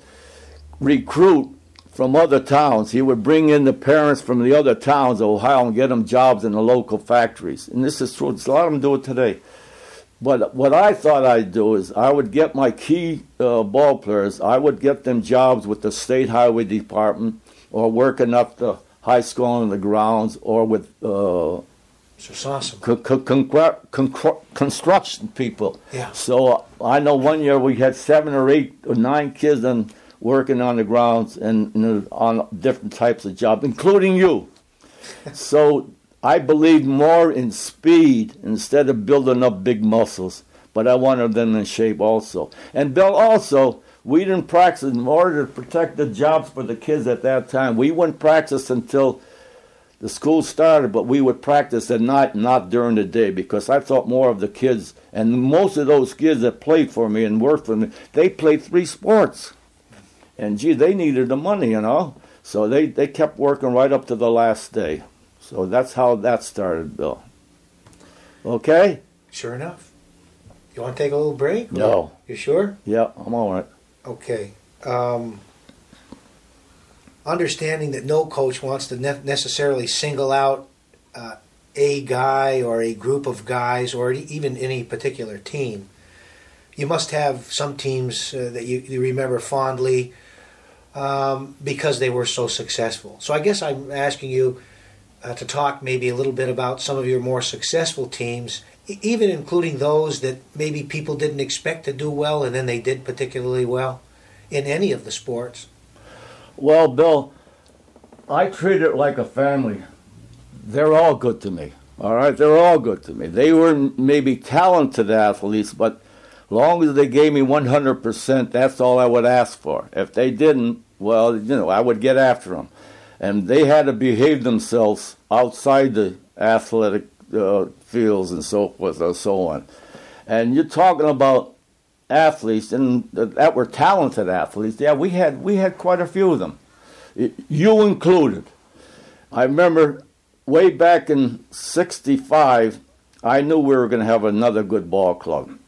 recruit from other towns. He would bring in the parents from the other towns of Ohio and get them jobs in the local factories. And this is true. A lot of them do it today. But what I thought I'd do is I would get my key uh, ball players, I would get them jobs with the state highway department or working up the high school on the grounds or with uh, awesome. construction people. Yeah. So I know one year we had seven or eight or nine kids and working on the grounds and, and on different types of jobs, including you. so I believed more in speed instead of building up big muscles, but I wanted them in shape also. And Bill, also, we didn't practice in order to protect the jobs for the kids at that time. We wouldn't practice until the school started, but we would practice at night, not during the day, because I thought more of the kids. And most of those kids that played for me and worked for me, they played three sports. And gee, they needed the money, you know. So they, they kept working right up to the last day. So that's how that started, Bill. Okay? Sure enough. You want to take a little break? No. You sure? Yeah, I'm all right. Okay. Um, understanding that no coach wants to ne- necessarily single out uh, a guy or a group of guys or even any particular team, you must have some teams uh, that you, you, remember fondly um, because they were so successful. So I guess I'm asking you uh, to talk maybe a little bit about some of your more successful teams Even including those that maybe people didn't expect to do well and then they did particularly well in any of the sports. Well, Bill, I treat it like a family. They're all good to me. All right, they're all good to me. They were maybe talented athletes, but long as they gave me 100%, that's all I would ask for. If they didn't, well, you know, I would get after them. And they had to behave themselves outside the athletic uh, fields and so forth and so on. And you're talking about athletes and that were talented athletes. Yeah, we had we had quite a few of them, you included. I remember way back in '65, I knew we were going to have another good ball club.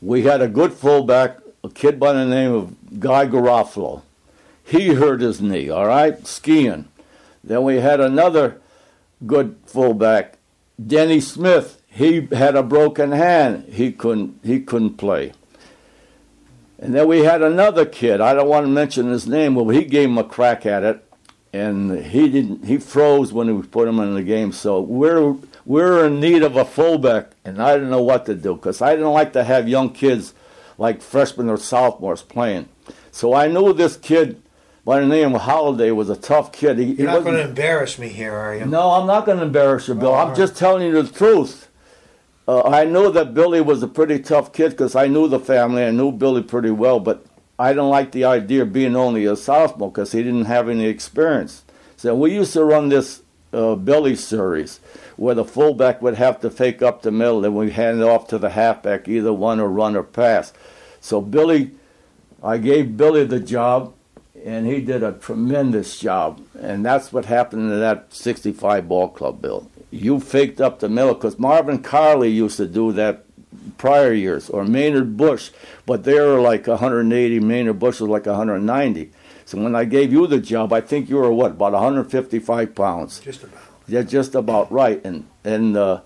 We had a good fullback, a kid by the name of Guy Garofalo. He hurt his knee, all right, skiing. Then we had another good fullback, Denny Smith. He had a broken hand. He couldn't he couldn't play. And then we had another kid. I don't want to mention his name, but he gave him a crack at it, and he didn't. He froze when we put him in the game. So we're we're in need of a fullback, and I didn't know what to do because I didn't like to have young kids like freshmen or sophomores playing. So I knew this kid by the name of Holiday was a tough kid. He, he You're not wasn't- going to embarrass me here, are you? no, I'm not going to embarrass you, Bill. I'm right. just telling you the truth. Uh, I knew that Billy was a pretty tough kid because I knew the family. I knew Billy pretty well, but I didn't like the idea of being only a sophomore because he didn't have any experience. So we used to run this uh, belly series where the fullback would have to fake up the middle and we hand it off to the halfback, either one or run or pass. So Billy, I gave Billy the job, and he did a tremendous job. And that's what happened in that 65 ball club, Bill. You faked up the middle because Marvin Carley used to do that prior years, or Maynard Bush, but they were like 180. Maynard Bush was like 190. So when I gave you the job, I think you were what about 155 pounds. Just about. Yeah, just about right. And and uh,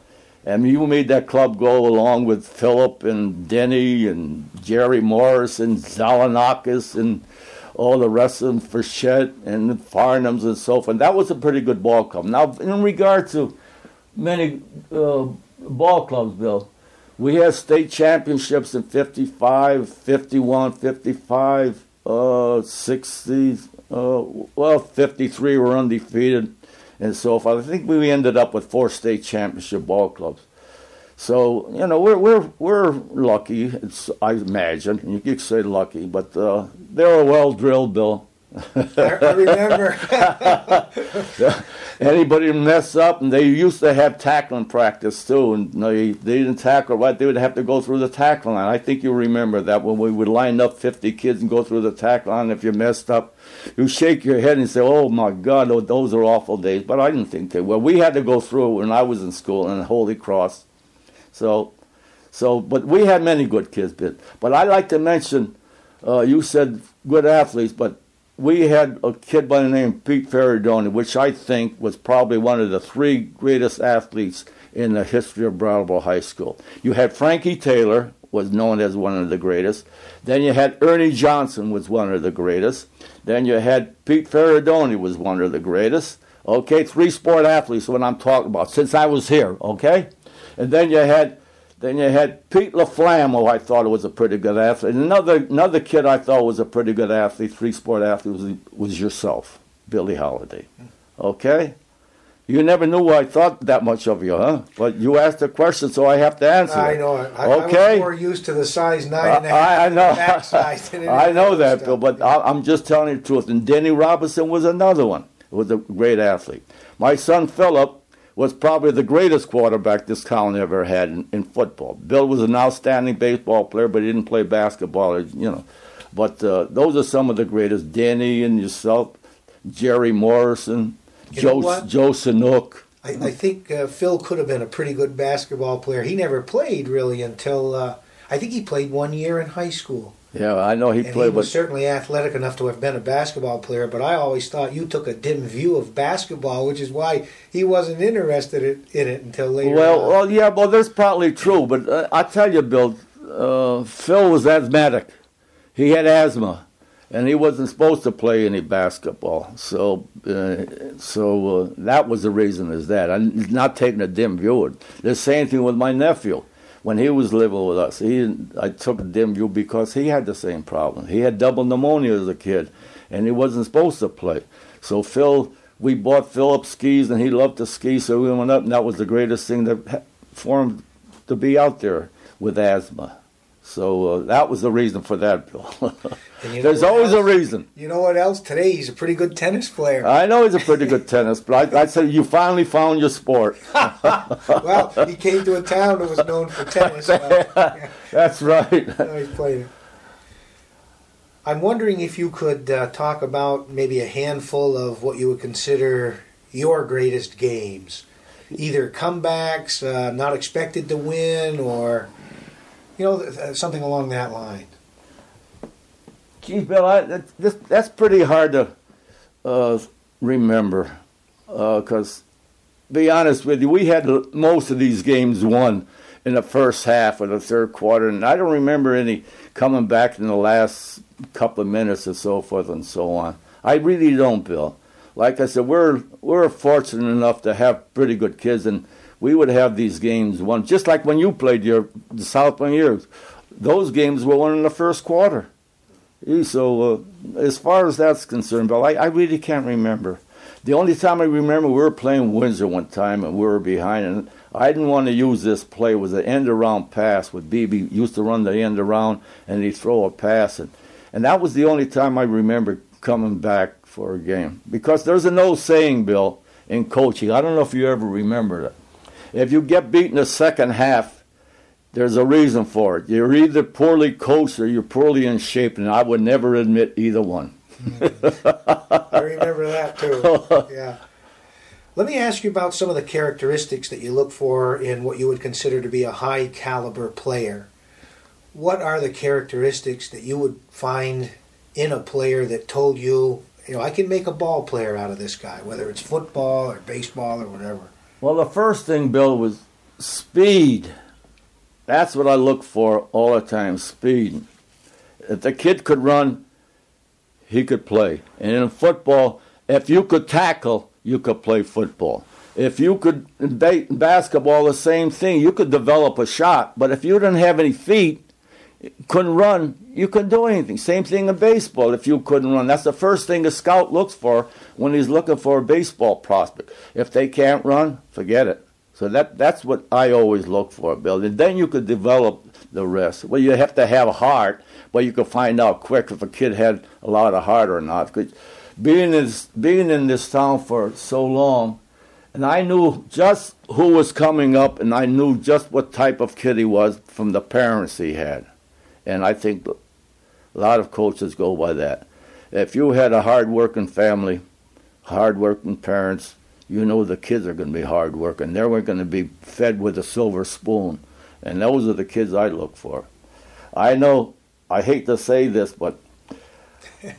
and you made that club go along with Philip and Denny and Jerry Morris and Zalanakis and all the rest of them, Frechette and Farnhams and so forth. And that was a pretty good ball club. Now, in regard to many uh, ball clubs, Bill, we had state championships in 55, 51, 55, uh, 60, uh, well, 53 were undefeated and so forth. I think we ended up with four state championship ball clubs. So you know we're we're we're lucky. It's I imagine you could say lucky, but uh, they're a well drilled, Bill. I, remember. Anybody mess up, and they used to have tackling practice too, and they they didn't tackle right. They would have to go through the tackle line. I think you remember that when we would line up fifty kids and go through the tackle line. If you messed up, you shake your head and say, "Oh my God, oh, those are awful days." But I didn't think they were. We had to go through when I was in school in Holy Cross. So, so, but we had many good kids. But, but I like to mention, uh, you said good athletes, but we had a kid by the name of Pete Ferradoni, which I think was probably one of the three greatest athletes in the history of Brattleboro High School. You had Frankie Taylor, was known as one of the greatest. Then you had Ernie Johnson, was one of the greatest. Then you had Pete Ferradoni, was one of the greatest. Okay, three sport athletes, what I'm talking about, since I was here, okay? And then you had then you had Pete LaFlamme, who I thought was a pretty good athlete. And another another kid I thought was a pretty good athlete, three sport athlete, was, was yourself, Billy Holiday. Okay? You never knew I thought that much of you, huh? But you asked a question, so I have to answer I know it. I, Okay. I was more used to the size nine and a half. I, I know. back size than I know that. Bill, but I, I'm just telling you the truth. And Denny Robinson was another one. Who was a great athlete. My son Philip was probably the greatest quarterback this colony ever had in, in football. Bill was an outstanding baseball player, but he didn't play basketball. or, You know, but uh, those are some of the greatest. Danny and yourself, Jerry Morrison, You Joe? Joe Sanook. I, I think uh, Phil could have been a pretty good basketball player. He never played really until uh, I think he played one year in high school. Yeah, I know he And he was But certainly athletic enough to have been a basketball player, but I always thought you took a dim view of basketball, which is why he wasn't interested in it until later. Well, on. well, yeah, well, that's probably true. But uh, I tell you, Bill, uh, Phil was asthmatic. He had asthma, and he wasn't supposed to play any basketball. So, uh, so uh, that was the reason. Is that I'm not taking a dim view. Of the same thing with my nephew. When he was living with us, he I took a dim view because he had the same problem. He had double pneumonia as a kid, and he wasn't supposed to play. So Phil, we bought Philip skis, and he loved to ski. So we went up, and that was the greatest thing that for him to be out there with asthma. So uh, that was the reason for that, Bill. And you know There's always a reason. You know what else? Today he's a pretty good tennis player. I know he's a pretty good tennis, player. I, I said you finally found your sport. well, he came to a town that was known for tennis. Well, yeah, That's right. he's played it. I'm wondering if you could uh, talk about maybe a handful of what you would consider your greatest games, either comebacks, uh, not expected to win, or you know th- th- something along that line. Gee, Bill, I, that, this, that's pretty hard to uh, remember. Because, be honest with you, we had most of these games won in the first half of the third quarter, and I don't remember any coming back in the last couple of minutes and so forth and so on. I really don't, Bill. Like I said, we're we're fortunate enough to have pretty good kids, and we would have these games won just like when you played your the Southland years. Those games were won in the first quarter. So, uh, as far as that's concerned, Bill, I, I really can't remember. The only time I remember we were playing Windsor one time and we were behind, and I didn't want to use this play. It was an end around pass with Beebe used to run the end around and he'd throw a pass, and, and that was the only time I remember coming back for a game. Because there's an old saying, Bill, in coaching. I don't know if you ever remember it. If you get beat in the second half, there's a reason for it. You're either poorly coached or you're poorly in shape, and I would never admit either one. Hmm. I remember that too. Yeah. Let me ask you about some of the characteristics that you look for in what you would consider to be a high caliber player. What are the characteristics that you would find in a player that told you, you know, I can make a ball player out of this guy, whether it's football or baseball or whatever? Well, the first thing, Bill, was speed. That's what I look for all the time speed. If the kid could run, he could play. And in football, if you could tackle, you could play football. If you could, in basketball, the same thing. You could develop a shot, but if you didn't have any feet, couldn't run, you couldn't do anything. Same thing in baseball. If you couldn't run, that's the first thing a scout looks for when he's looking for a baseball prospect. If they can't run, forget it. So that that's what I always look for, Bill. And then you could develop the rest. Well, you have to have heart, but you could find out quick if a kid had a lot of heart or not. 'Cause being in being in this town for so long, and I knew just who was coming up, and I knew just what type of kid he was from the parents he had. And I think a lot of coaches go by that. If you had a hard-working family, hard-working parents, you know the kids are going to be hard-working. They're going to be fed with a silver spoon, and those are the kids I look for. I know. I hate to say this, but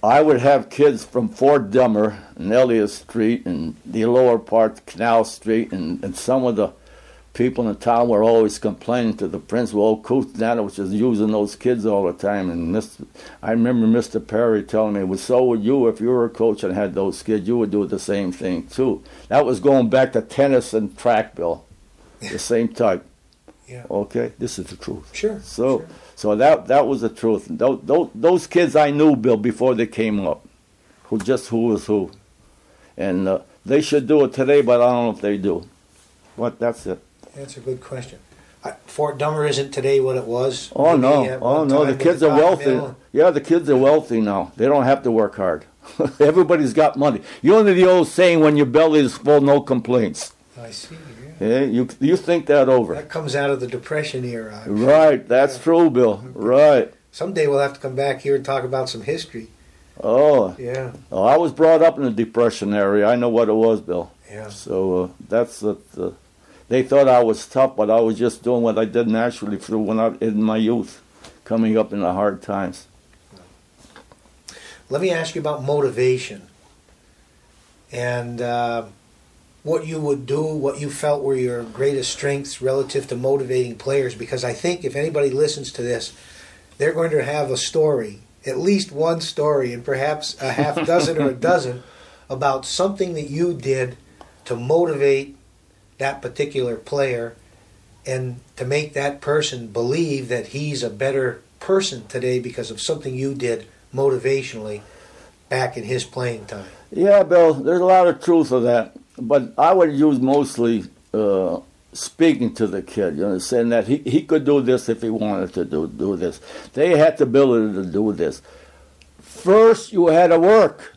I would have kids from Fort Dummer and Elliott Street and the lower part, Canal Street, and, and some of the people in the town were always complaining to the principal, old Kuthnana, was is using those kids all the time. And Mr., I remember Mr. Perry telling me, well, so would you if you were a coach and had those kids, you would do the same thing too. That was going back to tennis and track, Bill, the same type. Yeah. Okay, this is the truth. Sure. So, sure. so that that was the truth. Those, those, those kids I knew, Bill, before they came up, who just who was who, and uh, they should do it today, but I don't know if they do. But that's it. That's a good question. Fort Dummer isn't today what it was. Oh maybe no, oh no, the kids are wealthy. mill. Yeah, the kids are wealthy now. They don't have to work hard. Everybody's got money. You know the old saying, "When your belly is full, no complaints." I see. Yeah. Yeah, you you think that over. That comes out of the Depression era. I'm sure. Right, that's Yeah. true, Bill. Right. Someday we'll have to come back here and talk about some history. Oh, Yeah, oh, I was brought up in the Depression area. I know what it was, Bill. yeah. So uh, that's the, the. They thought I was tough, but I was just doing what I did naturally through when I in my youth, coming up in the hard times. Let me ask you about motivation and uh, what you would do, what you felt were your greatest strengths relative to motivating players. Because I think if anybody listens to this, they're going to have a story at least one story, and perhaps a half dozen or a dozen, about something that you did to motivate that particular player and to make that person believe that he's a better person today because of something you did motivationally back in his playing time. Yeah, Bill, there's a lot of truth to that, but I would use mostly uh, speaking to the kid, you know, saying that he, he could do this if he wanted to do, do this. They had the ability to do this. First, you had to work.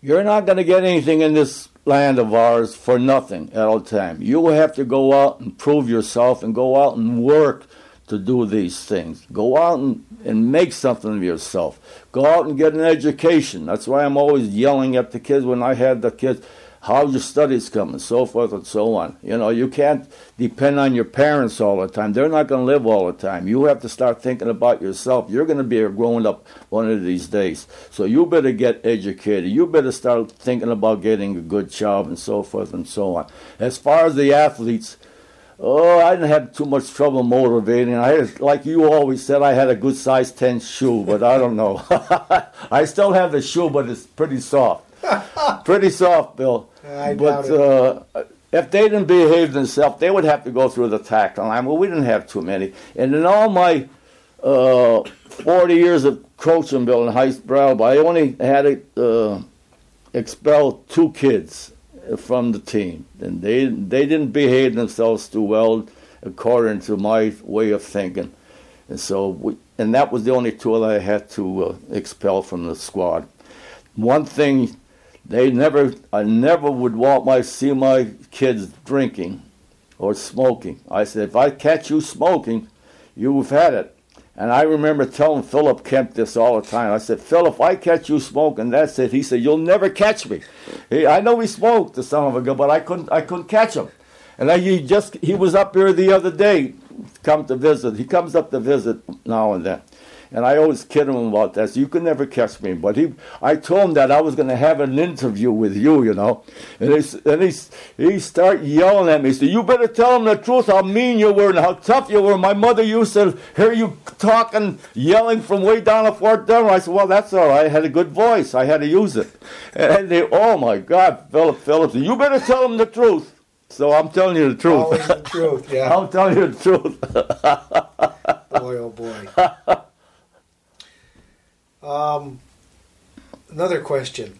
You're not going to get anything in this land of ours for nothing at all time. You will have to go out and prove yourself and go out and work to do these things. Go out and, and make something of yourself. Go out and get an education. That's why I'm always yelling at the kids when I had the kids how your studies come and so forth and so on. You know, you can't depend on your parents all the time. They're not going to live all the time. You have to start thinking about yourself. You're going to be a grown up one of these days. So you better get educated. You better start thinking about getting a good job and so forth and so on. As far as the athletes, Oh, I didn't have too much trouble motivating. I had, like you always said, I had a good size 10 shoe, but I don't know. I still have the shoe, but it's pretty soft. pretty soft, Bill. I but doubt uh, if they didn't behave themselves, they would have to go through the tackle line. Well, we didn't have too many. And in all my uh, 40 years of coaching, Bill, in high school, I only had to uh, expel two kids from the team. And they, they didn't behave themselves too well according to my way of thinking. And so, we, and that was the only two that I had to uh, expel from the squad. One thing they never, I never would want my see my kids drinking or smoking. I said, if I catch you smoking, you've had it. And I remember telling Philip Kemp this all the time. I said, Phil, if I catch you smoking, that's it. He said, you'll never catch me. He, I know he smoked, the son of a gun, but I couldn't, I couldn't catch him. And I, he just, he was up here the other day, come to visit. He comes up to visit now and then. And I always kid him about that. You can never catch me. But he, I told him that I was going to have an interview with you, you know. And he, and he, he started yelling at me. He said, you better tell him the truth, how mean you were and how tough you were. My mother used to hear you talking, yelling from way down at Fort Dummer. I said, well, that's all right. I had a good voice. I had to use it. And they, oh, my God, Philip Phillips, you better tell him the truth. So I'm telling you the truth. Always the truth, yeah. I'm telling you the truth. boy, oh boy. Um, another question,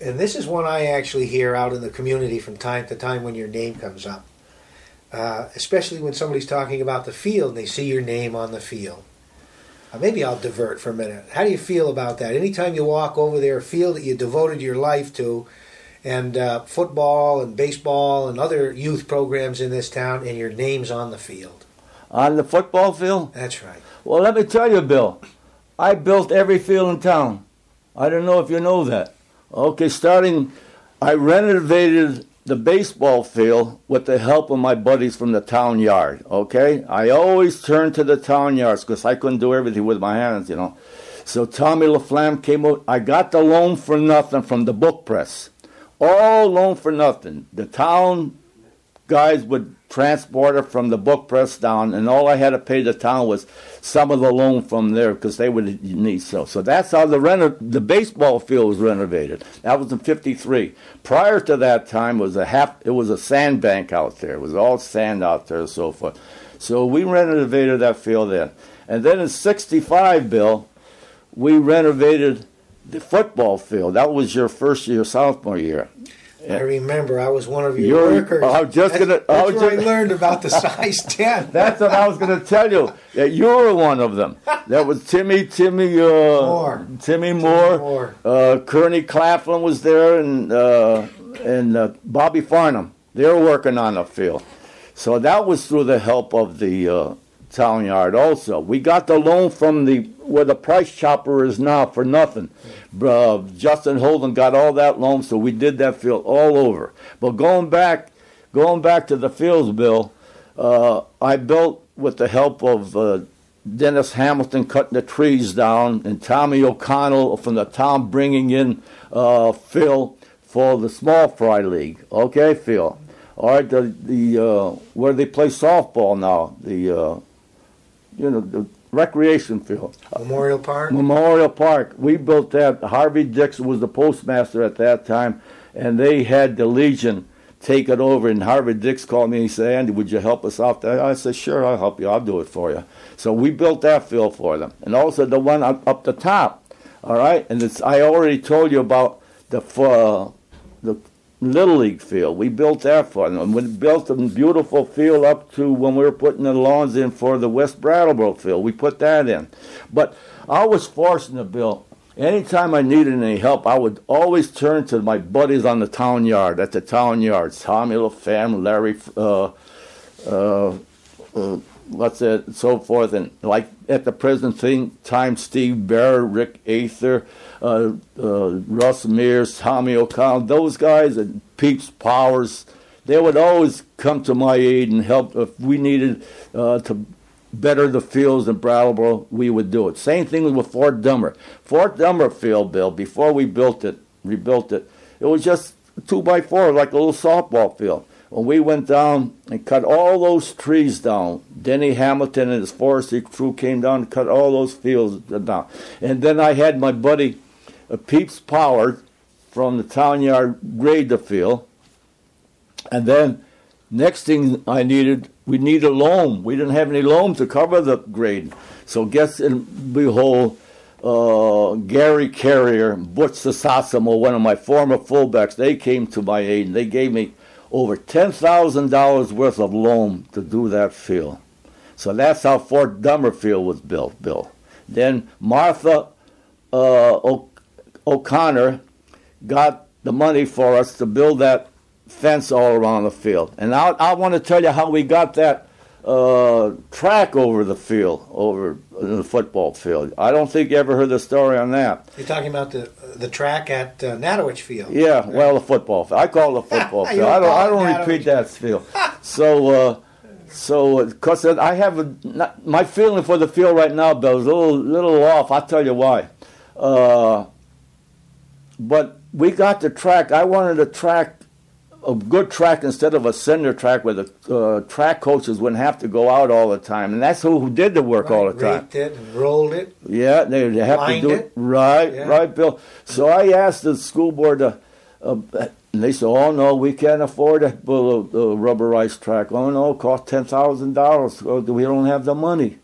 and this is one I actually hear out in the community from time to time when your name comes up, uh, especially when somebody's talking about the field and they see your name on the field. Uh, maybe I'll divert for a minute. How do you feel about that? Anytime you walk over there, a field that you devoted your life to, and uh, football and baseball and other youth programs in this town, and your name's on the field. On the football field? That's right. Well, let me tell you, Bill. I built every field in town. I don't know if you know that. Okay, starting, I renovated the baseball field with the help of my buddies from the town yard. Okay, I always turned to the town yards because I couldn't do everything with my hands, you know. So Tommy LaFlamme came out. I got the loan for nothing from the book press. All loan for nothing. The town guys would transport it from the book press down, and all I had to pay the town was some of the loan from there because they would need so. So that's how the reno- the baseball field was renovated. That was in '53. Prior to that time was a half. It was a sandbank out there. It was all sand out there and so forth. So we renovated that field then, and then in '65, Bill, we renovated the football field. That was your first year, sophomore year. I remember I was one of your You're- workers. I was just gonna- That's, I was where I learned about the size ten. That's what I was going to tell you. That you were one of them. That was Timmy, Timmy, uh, Moore. Timmy Moore. Moore. Uh, Kearney Claflin was there, and uh, and uh, Bobby Farnham. They were working on the field. So that was through the help of the town yard. Also, we got the loan from the where the price chopper is now for nothing. Uh, Justin Holden got all that loan, so we did that field all over. But going back, going back to the fields, Bill, uh, I built with the help of uh, Dennis Hamilton cutting the trees down and Tommy O'Connell from the town bringing in uh, fill for the small fry league. Okay, fill. All right, the the uh, where they play softball now, the uh, you know the recreation field. Memorial Park. Memorial Park. We built that. Harvey Dix was the postmaster at that time, and they had the Legion take it over. And Harvey Dix called me and he said, Andy, would you help us out there? I said, sure, I'll help you. I'll do it for you. So we built that field for them. And also the one up, up the top. All right? And it's, I already told you about the, uh, the Little League field. We built that for them. We built a beautiful field up to when we were putting the lawns in for the West Brattleboro field. We put that in. But I was forcing to build anytime I needed any help, I would always turn to my buddies on the town yard, at the town yard, Tommy LaFlamme, Larry, uh, uh, uh, what's it, so forth, and like at the present thing, time, Steve Bear, Rick Aether, uh, uh, Russ Mears, Tommy O'Connell, those guys, and Peeps Powers, they would always come to my aid and help if we needed uh, to better the fields in Brattleboro, we would do it. Same thing with Fort Dummer. Fort Dummer field, Bill, before we built it, rebuilt it, it was just two by four, like a little softball field. When we went down and cut all those trees down, Denny Hamilton and his forestry crew came down and cut all those fields down. And then I had my buddy uh, Peeps Power from the town yard grade the field. And then next thing I needed we need a loam. We didn't have any loam to cover the grade. So guess and behold, uh, Gary Carrier, Butch Sasasimo, one of my former fullbacks, they came to my aid and they gave me over $10,000 worth of loam to do that field. So that's how Fort Dummer Field was built, Bill. Then Martha uh, O'Connor got the money for us to build that fence all around the field. And I, I want to tell you how we got that uh, track over the field, over the football field. I don't think you ever heard the story on that. You're talking about the the track at uh, Natowich Field. Yeah, right? well, the football field. I call it the football field. I don't, I don't repeat that field. so, uh, so because uh, I have a, not, my feeling for the field right now, Bill, is a little little off. I'll tell you why. Uh, but we got the track. I wanted a track a good track instead of a cinder track where the uh, track coaches wouldn't have to go out all the time. And that's who, who did the work right, all the time. Raked it rolled it. Yeah, they, they have to do it. it. Right, yeah. right, Bill. So I asked the school board to, uh, and they said, oh, no, we can't afford a, a, a rubberized track. Oh, no, it costs $10,000. We don't have the money.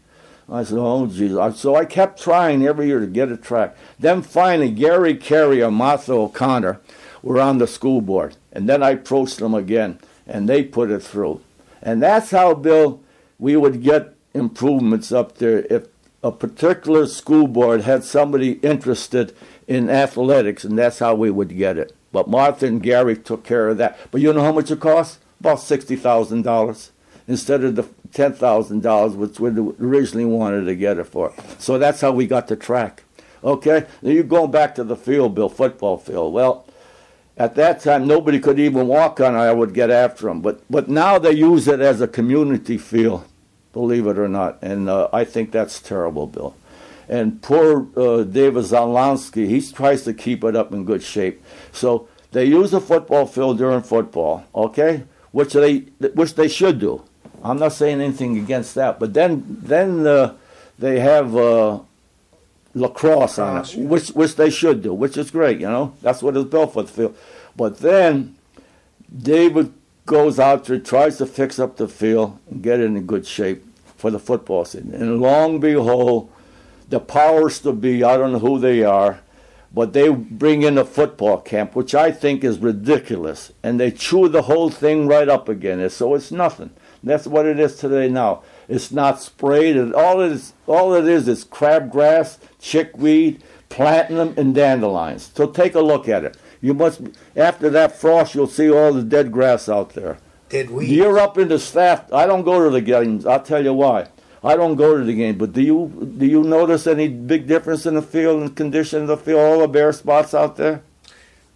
I said, oh, geez. So I kept trying every year to get a track. Then finally, Gary Carey and Martha O'Connor were on the school board. And then I approached them again, and they put it through. And that's how, Bill, we would get improvements up there if a particular school board had somebody interested in athletics, and that's how we would get it. But Martha and Gary took care of that. But you know how much it cost? About $60,000 instead of the $10,000, which we originally wanted to get it for. So that's how we got the track. Okay? Now you're going back to the field, Bill, football field. Well, at that time, nobody could even walk on it. I would get after them. But but now they use it as a community field, believe it or not. And uh, I think that's terrible, Bill. And poor uh, David Zalonsky, he tries to keep it up in good shape. So they use a football field during football, okay, which they which they should do. I'm not saying anything against that. But then then uh, they have uh, lacrosse on it, which which they should do, which is great. You know, that's what it's built for the field. But then David goes out there, tries to fix up the field and get it in good shape for the football season. And long behold, the powers to be, I don't know who they are, but they bring in a football camp, which I think is ridiculous. And they chew the whole thing right up again. So it's nothing. That's what it is today now. It's not sprayed. All it is, all it is, is crabgrass, chickweed, plantain, and dandelions. So take a look at it. You must. After that frost, you'll see all the dead grass out there. Dead weeds. You're up in the staff. I don't go to the games. I'll tell you why. I don't go to the game, but do you do you notice any big difference in the field and condition of the field? All the bare spots out there.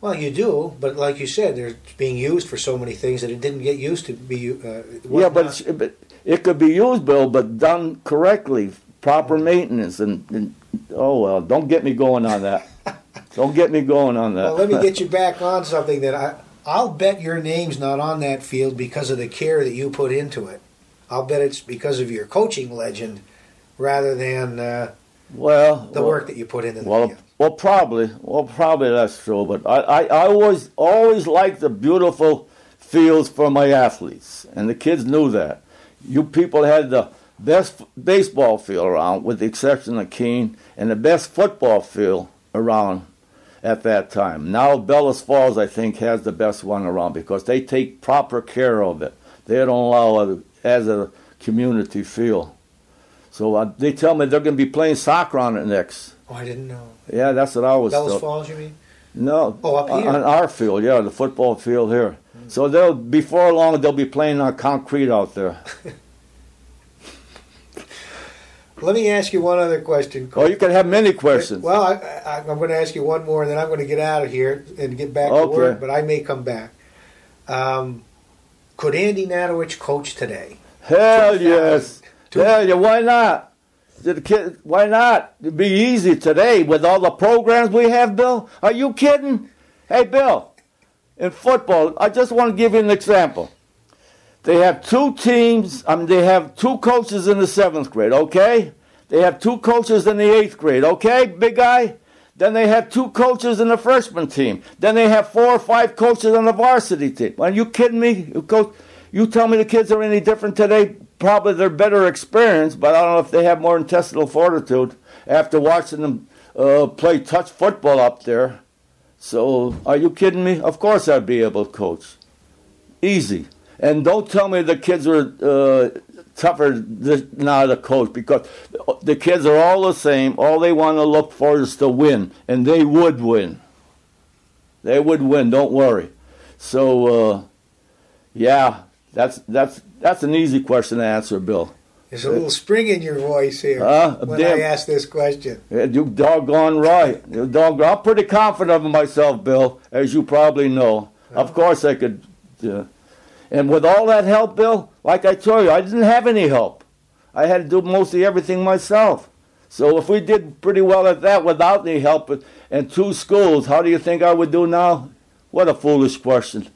Well, you do, but like you said, they're being used for so many things that it didn't get used to be. Uh, yeah, but, but it could be used, Bill, but done correctly, proper maintenance, and, and oh well, don't get me going on that. don't get me going on that. Well, let me get you back on something that I. I'll bet your name's not on that field because of the care that you put into it. I'll bet it's because of your coaching legend rather than uh, Well, the well, work that you put into the Well, field. Well, probably, well, probably that's true. But I, I, I always, always liked the beautiful fields for my athletes, and the kids knew that. You people had the best baseball field around, with the exception of Keene, and the best football field around at that time. Now Bellows Falls, I think, has the best one around because they take proper care of it. They don't allow it as a community field. So uh, they tell me they're going to be playing soccer on it next. Oh, I didn't know. Yeah, that's what I was. Bellows told. Falls, you mean? No. Oh, up here? On our field, yeah, the football field here. So they'll before long they'll be playing on concrete out there. Let me ask you one other question. Oh, you can have many questions. Well, I, I, I'm going to ask you one more, and then I'm going to get out of here and get back to work. But I may come back. Um, could Andy Natowich coach today? Hell yes. Hell yeah, why not? The kid, why not? It'd be easy today with all the programs we have, Bill. Are you kidding? Hey, Bill, in football, I just want to give you an example. They have two teams, I mean, they have two coaches in the seventh grade, okay? They have two coaches in the eighth grade, okay, big guy? Then they have two coaches in the freshman team. Then they have four or five coaches on the varsity team. Are you kidding me? You coach, you tell me the kids are any different today? Probably they're better experienced, but I don't know if they have more intestinal fortitude after watching them uh, play touch football up there. So, are you kidding me? Of course I'd be able to coach. Easy. And don't tell me the kids are uh, tougher now to coach because the kids are all the same. All they want to look for is to win, and they would win. They would win. Don't worry. So, uh, yeah, that's that's that's an easy question to answer, Bill. There's a little spring in your voice here Uh, when damn. I ask this question. You doggone right. You doggone. I'm pretty confident of myself, Bill, as you probably know. Of course, I could. Uh, and with all that help, Bill, like I told you, I didn't have any help. I had to do mostly everything myself. So if we did pretty well at that without any help and two schools, how do you think I would do now? What a foolish question.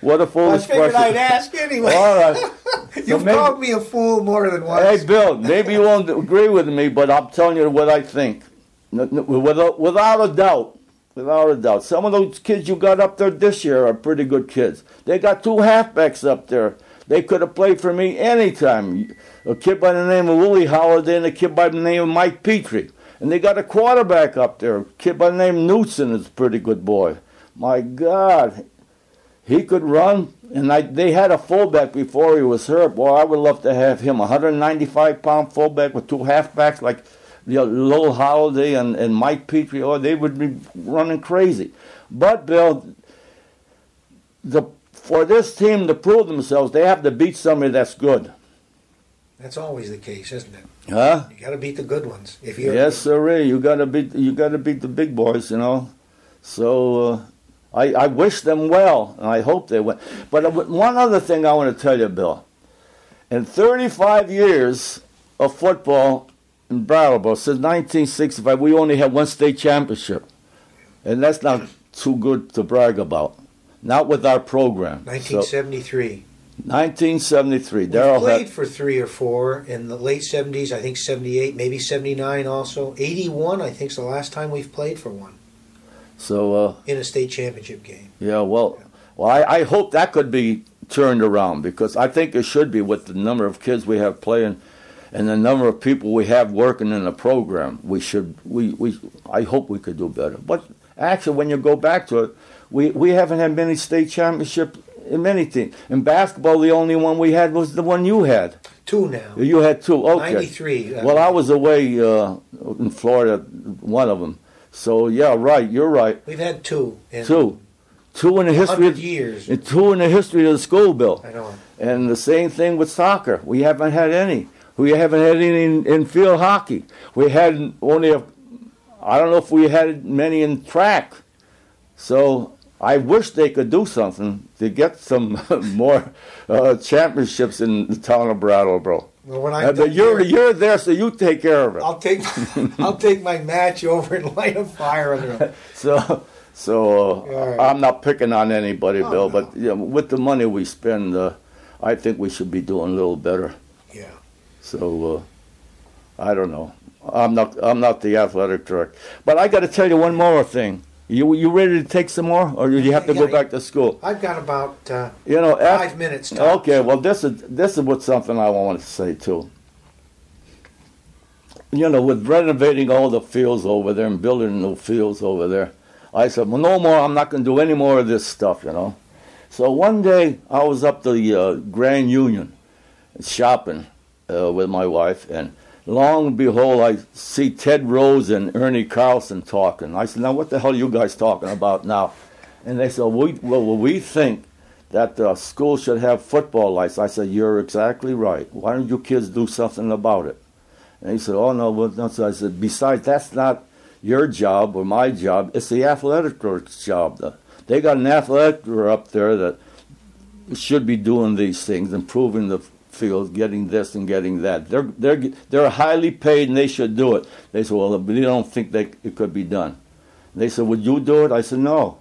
What a I foolish figured question. I'd ask anyway. All right. You've maybe- called me a fool more than once. Hey, Bill, maybe you won't agree with me, but I'm telling you what I think. Without, without a doubt. Without a doubt. Some of those kids you got up there this year are pretty good kids. They got two halfbacks up there. They could have played for me anytime. A kid by the name of Willie Holiday and a kid by the name of Mike Petrie. And they got a quarterback up there. A kid by the name of Knutson is a pretty good boy. My God. He could run, and I, they had a fullback before he was hurt. Boy, I would love to have him. A 195 pound fullback with two halfbacks like you know, Lil Holiday and, and Mike Petrie. Oh, they would be running crazy. But, Bill, the, for this team to prove themselves, they have to beat somebody that's good. That's always the case, isn't it? Huh? You got to beat the good ones. If you Yes, sir. You gotta beat you gotta beat the big boys, you know. So uh, I I wish them well, and I hope they win. But one other thing I want to tell you, Bill. In 35 years of football in Brattleboro, since 1965, we only had one state championship, and that's not too good to brag about. Not with our program. So, 1973. 1973. We Darrell played had for three or four in the late 70s, I think 78, maybe 79 also. 81, I think, is the last time we've played for one so. Uh, in a state championship game. Yeah, well, well, I, I hope that could be turned around because I think it should be with the number of kids we have playing and the number of people we have working in the program. We should, we, we, I hope we could do better. But actually, when you go back to it, we, we haven't had many state championships in many teams. In basketball, the only one we had was the one you had. Two now. You had two. Okay. 93. uh, Well, I was away uh, in Florida, one of them. So yeah, right. You're right. We've had two. In Two, two in the history of years. and two in the history of the school, Bill. I know. And the same thing with soccer. We haven't had any. We haven't had any in, in field hockey. We had only a, I don't know if we had many in track. So I wish they could do something to get some more uh, championships in the town of Brattleboro. Well, when I Uh, but you're, you're there, so you take care of it. I'll take I'll take my match over and light a fire under them. So, so uh, right. I'm not picking on anybody, Oh, Bill, no. but you know, with the money we spend, uh, I think we should be doing a little better. Yeah. So, uh, I don't know. I'm not. I'm not the athletic director. But I got to tell you one more thing. You you ready to take some more, or do you have to go Yeah, back to school? I've got about uh, You know, five minutes. tops. Okay, well, this is this is what something I wanted to say too. You know, with renovating all the fields over there and building new fields over there, I said, well, no more. I'm not going to do any more of this stuff. You know. So one day I was up to the uh, Grand Union, shopping uh, with my wife, and long and behold, I see Ted Rose and Ernie Carlson talking. I said, now what the hell are you guys talking about now? And they said, we, well, we think that the school should have football lights. I said, you're exactly right. Why don't you kids do something about it? And he said, oh, no. Well, no. So I said, besides, that's not your job or my job. It's the athletic director's job. They got an athletic director up there that should be doing these things, improving the field, getting this and getting that. They're they're they're highly paid and they should do it. They said, well, we don't think that it could be done. They said, would you do it? I said, no.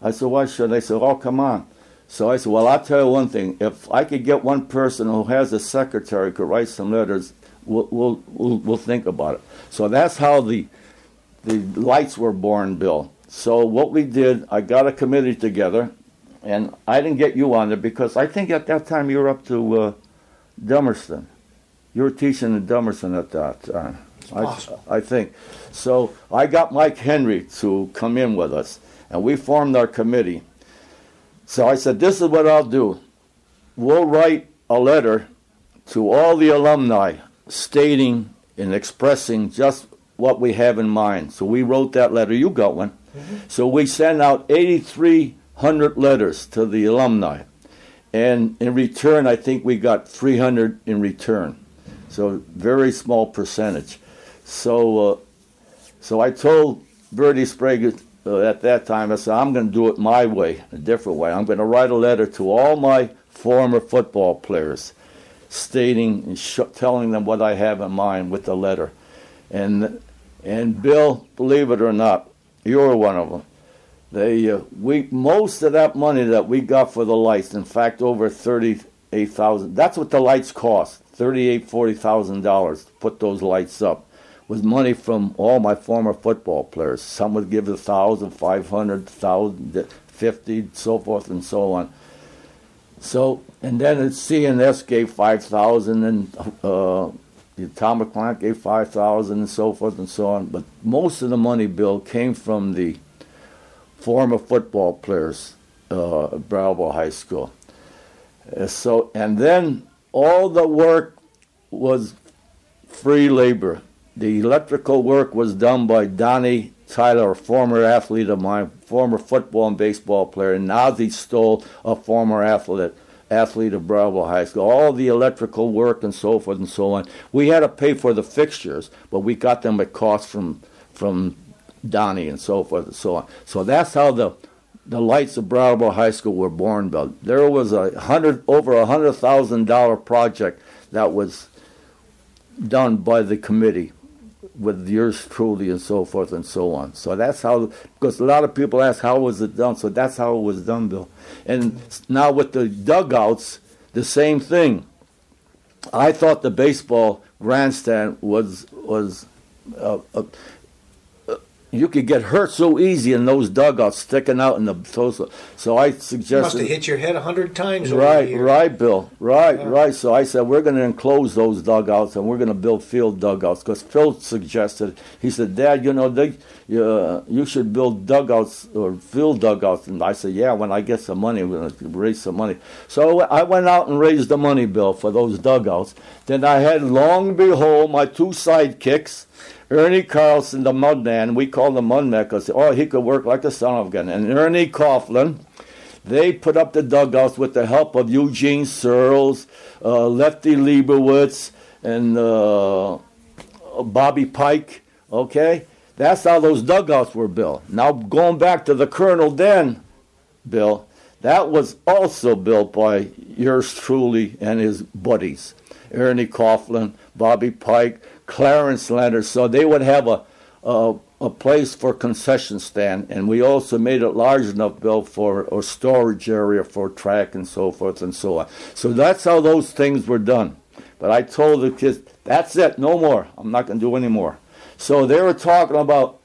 I said, why should? They said, oh, come on. So I said, well, I'll tell you one thing. If I could get one person who has a secretary could write some letters, we'll we'll we'll, we'll think about it. So that's how the the lights were born, Bill. So what we did, I got a committee together, and I didn't get you on there because I think at that time you were up to uh, Dummerston. You were teaching in Dummerston at that time. I. I think. So I got Mike Henry to come in with us, and we formed our committee. So I said, This is what I'll do. We'll write a letter to all the alumni stating and expressing just what we have in mind. So we wrote that letter. You got one. So we sent out 8,300 letters to the alumni. And in return, I think we got 300 in return. So very small percentage. So, uh, so I told Bertie Sprague uh, at that time, I said, I'm going to do it my way, a different way. I'm going to write a letter to all my former football players, stating and sh- telling them what I have in mind with the letter. And and Bill, believe it or not, you're one of them. They uh, we most of that money that we got for the lights, in fact, over thirty-eight thousand. That's what the lights cost, thirty-eight, forty thousand dollars to put those lights up. Was money from all my former football players. Some would give a thousand, five hundred, thousand, fifty, so forth and so on. So, and then the C&S gave five thousand, and uh, the atomic plant gave five thousand, and so forth and so on. But most of the money, Bill, came from the former football players uh, at Bravo High School. Uh, so, and then all the work was free labor. The electrical work was done by Donnie Tyler, a former athlete of mine, former football and baseball player, and now he stole a former athlete athlete of Bravo High School. All the electrical work and so forth and so on. We had to pay for the fixtures, but we got them at cost from from Donnie and so forth and so on. So that's how the the lights of Brattleboro High School were born. But there was a hundred over a hundred thousand dollar project that was done by the committee with yours truly and so forth and so on. So that's how because a lot of people ask how was it done. So that's how it was done, Bill. And now with the dugouts, the same thing. I thought the baseball grandstand was was uh, uh, you could get hurt so easy in those dugouts sticking out in the so, so I suggested. You must have hit your head a hundred times. Right, right, Bill. Right, Yeah. right. So I said we're going to enclose those dugouts and we're going to build field dugouts because Phil suggested. He said, "Dad, you know, they, uh, you should build dugouts or field dugouts." And I said, "Yeah, when I get some money, we're going to raise some money." So I went out and raised the money, Bill, for those dugouts. Then I had, long behold, my two sidekicks. Ernie Carlson, the mudman, we called him mudman because oh, he could work like the son of a gun. And Ernie Coughlin, they put up the dugouts with the help of Eugene Searles, uh, Lefty Leibowitz, and uh, Bobby Pike. Okay, that's how those dugouts were built. Now going back to the Colonel Den, Bill, that was also built by yours truly and his buddies, Ernie Coughlin, Bobby Pike, Clarence Leonard. So they would have a, a a place for concession stand, and we also made it large enough, Bill, for a storage area for track and so forth and so on. So that's how those things were done. But I told the kids, that's it, no more. I'm not going to do any more. So they were talking about,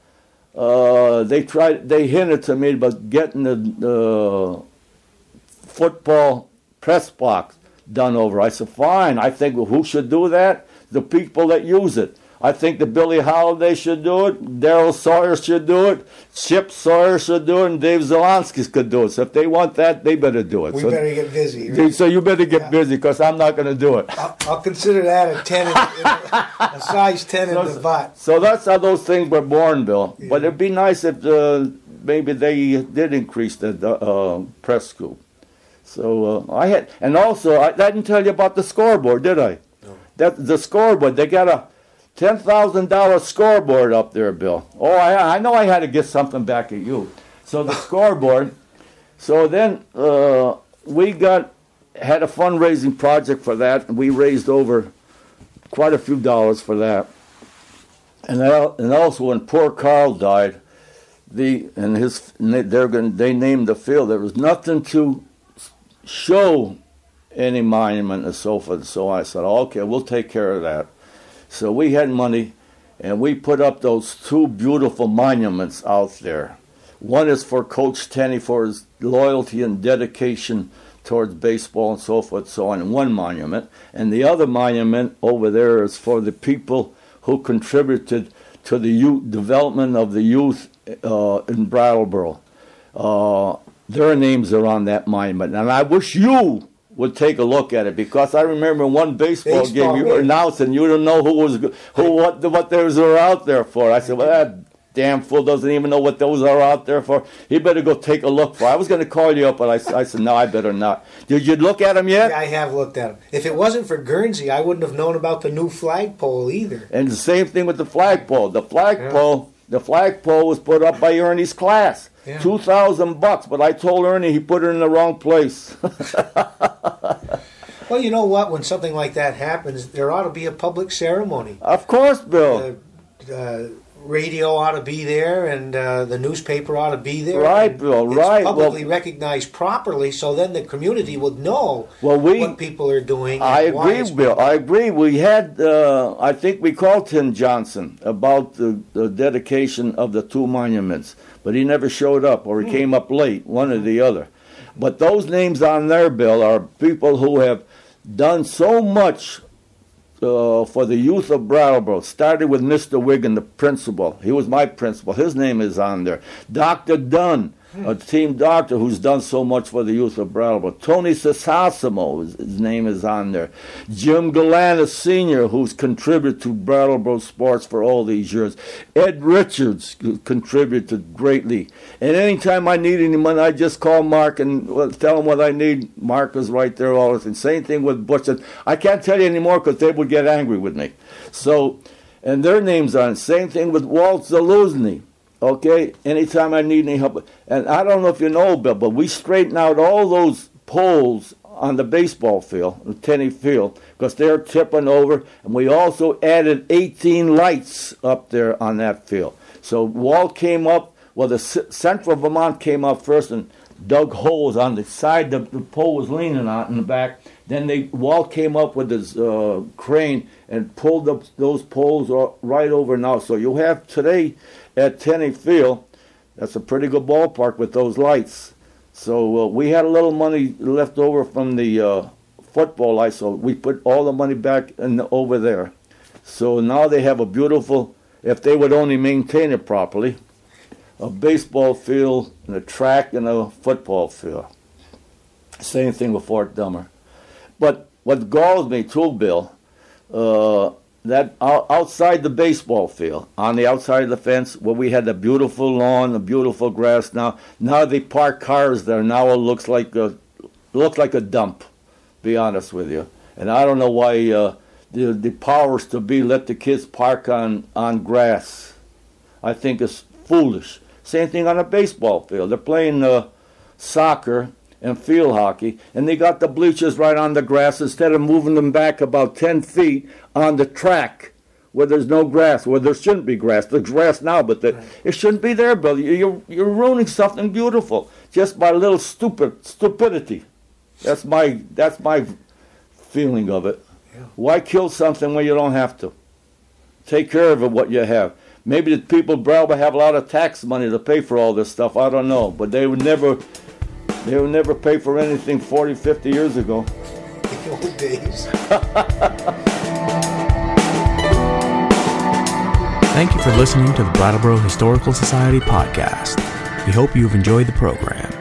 uh, they tried, they hinted to me about getting the, the football press box done over. I said, fine. I think, well, who should do that? The people that use it. I think that Billie Holiday should do it, Daryl Sawyer should do it, Chip Sawyer should do it, and Dave Zalanskis could do it. So if they want that, they better do it. We so, better get busy. Right? So you better get Yeah. busy because I'm not going to do it. I'll, I'll consider that a ten, in, a size ten in the butt. So that's how those things were born, Bill. But it'd be nice if uh, maybe they did increase the uh, press scoop. So uh, I had, and also I, I didn't tell you about the scoreboard, did I? That the scoreboard. They got a ten thousand dollar scoreboard up there, Bill. Oh, I, I know I had to get something back at you. So the scoreboard. So then uh, we got had a fundraising project for that, and we raised over quite a few dollars for that. And and also when poor Carl died, the and his they- they're going they named the field. There was nothing to show any monument and so forth. So I said, okay, we'll take care of that. So we had money, and we put up those two beautiful monuments out there. One is for Coach Tenney for his loyalty and dedication towards baseball and so forth, so on, in one monument. And the other monument over there is for the people who contributed to the youth, development of the youth uh, in Brattleboro. Uh, their names are on that monument. And I wish you would take a look at it because I remember one baseball, Baseball game you were announcing, you didn't know who was who what what those were out there for. I said, well, that damn fool doesn't even know what those are out there for. He better go take a look for. I was going to call you up, but I, I said, no, I better not. Did you look at them yet? I have looked at them. If it wasn't for Guernsey, I wouldn't have known about the new flagpole either. And the same thing with the flagpole. The flagpole, the flagpole was put up by Ernie's class. Yeah. Two thousand bucks, but I told Ernie he put it in the wrong place. Well, you know what? When something like that happens, there ought to be a public ceremony. of course, Bill. Uh, uh, radio ought to be there, and uh, the newspaper ought to be there. Right, Bill, it's right. Publicly Well- recognized properly, so then the community would know Well, we- what people are doing. I agree, Bill. I agree. We had, uh, I think we called Tim Johnson about the, the dedication of the two monuments, but he never showed up or he came up late, one or the other. But those names on there, Bill, are people who have done so much uh, for the youth of Brattleboro. Started with Mr. Wiggin, the principal. He was my principal. His name is on there. Dr. Dunn, a team doctor who's done so much for the youth of Brattleboro. Tony Sasasimo, his, his name is on there. Jim Galanis Sr., who's contributed to Brattleboro sports for all these years. Ed Richards contributed greatly. And anytime I need any money, I just call Mark and tell him what I need. Mark is right there all the time. Same thing with Butch. I can't tell you anymore because they would get angry with me. So, and their names are on. Same thing with Walt Zaluzny. Okay, anytime I need any help, and I don't know if you know, Bill, but we straighten out all those poles on the baseball field, the tennis field, because they're tipping over, and we also added 18 lights up there on that field. So Walt came up, well, the C- Central Vermont came up first and dug holes on the side the, the pole was leaning on in the back. Then they Walt came up with his uh, crane and pulled up those poles right over now. So you have today at Tenney Field, that's a pretty good ballpark with those lights. So uh, we had a little money left over from the uh, football lights, so we put all the money back in the, over there. So now they have a beautiful, if they would only maintain it properly, a baseball field and a track and a football field. Same thing with Fort Dummer. But what galls me too, Bill, uh, that outside the baseball field, on the outside of the fence, where we had the beautiful lawn, the beautiful grass. Now, now they park cars there. Now it looks like a looks like a dump. Be honest with you, and I don't know why uh, the the powers to be let the kids park on on grass. I think it's foolish. Same thing on a baseball field. They're playing uh, soccer and field hockey, and they got the bleachers right on the grass instead of moving them back about 10 feet on the track where there's no grass, where there shouldn't be grass. There's grass now, but the, it shouldn't be there, Bill. You- You're, you're ruining something beautiful just by a little stupid stupidity. That's my that's my feeling of it. Yeah. Why kill something when you don't have to? Take care of it, what you have. Maybe the people probably have a lot of tax money to pay for all this stuff. I don't know, but they would never, they would never pay for anything 40, 50 years ago. The old days. Thank you for listening to the Brattleboro Historical Society podcast. We hope you've enjoyed the program.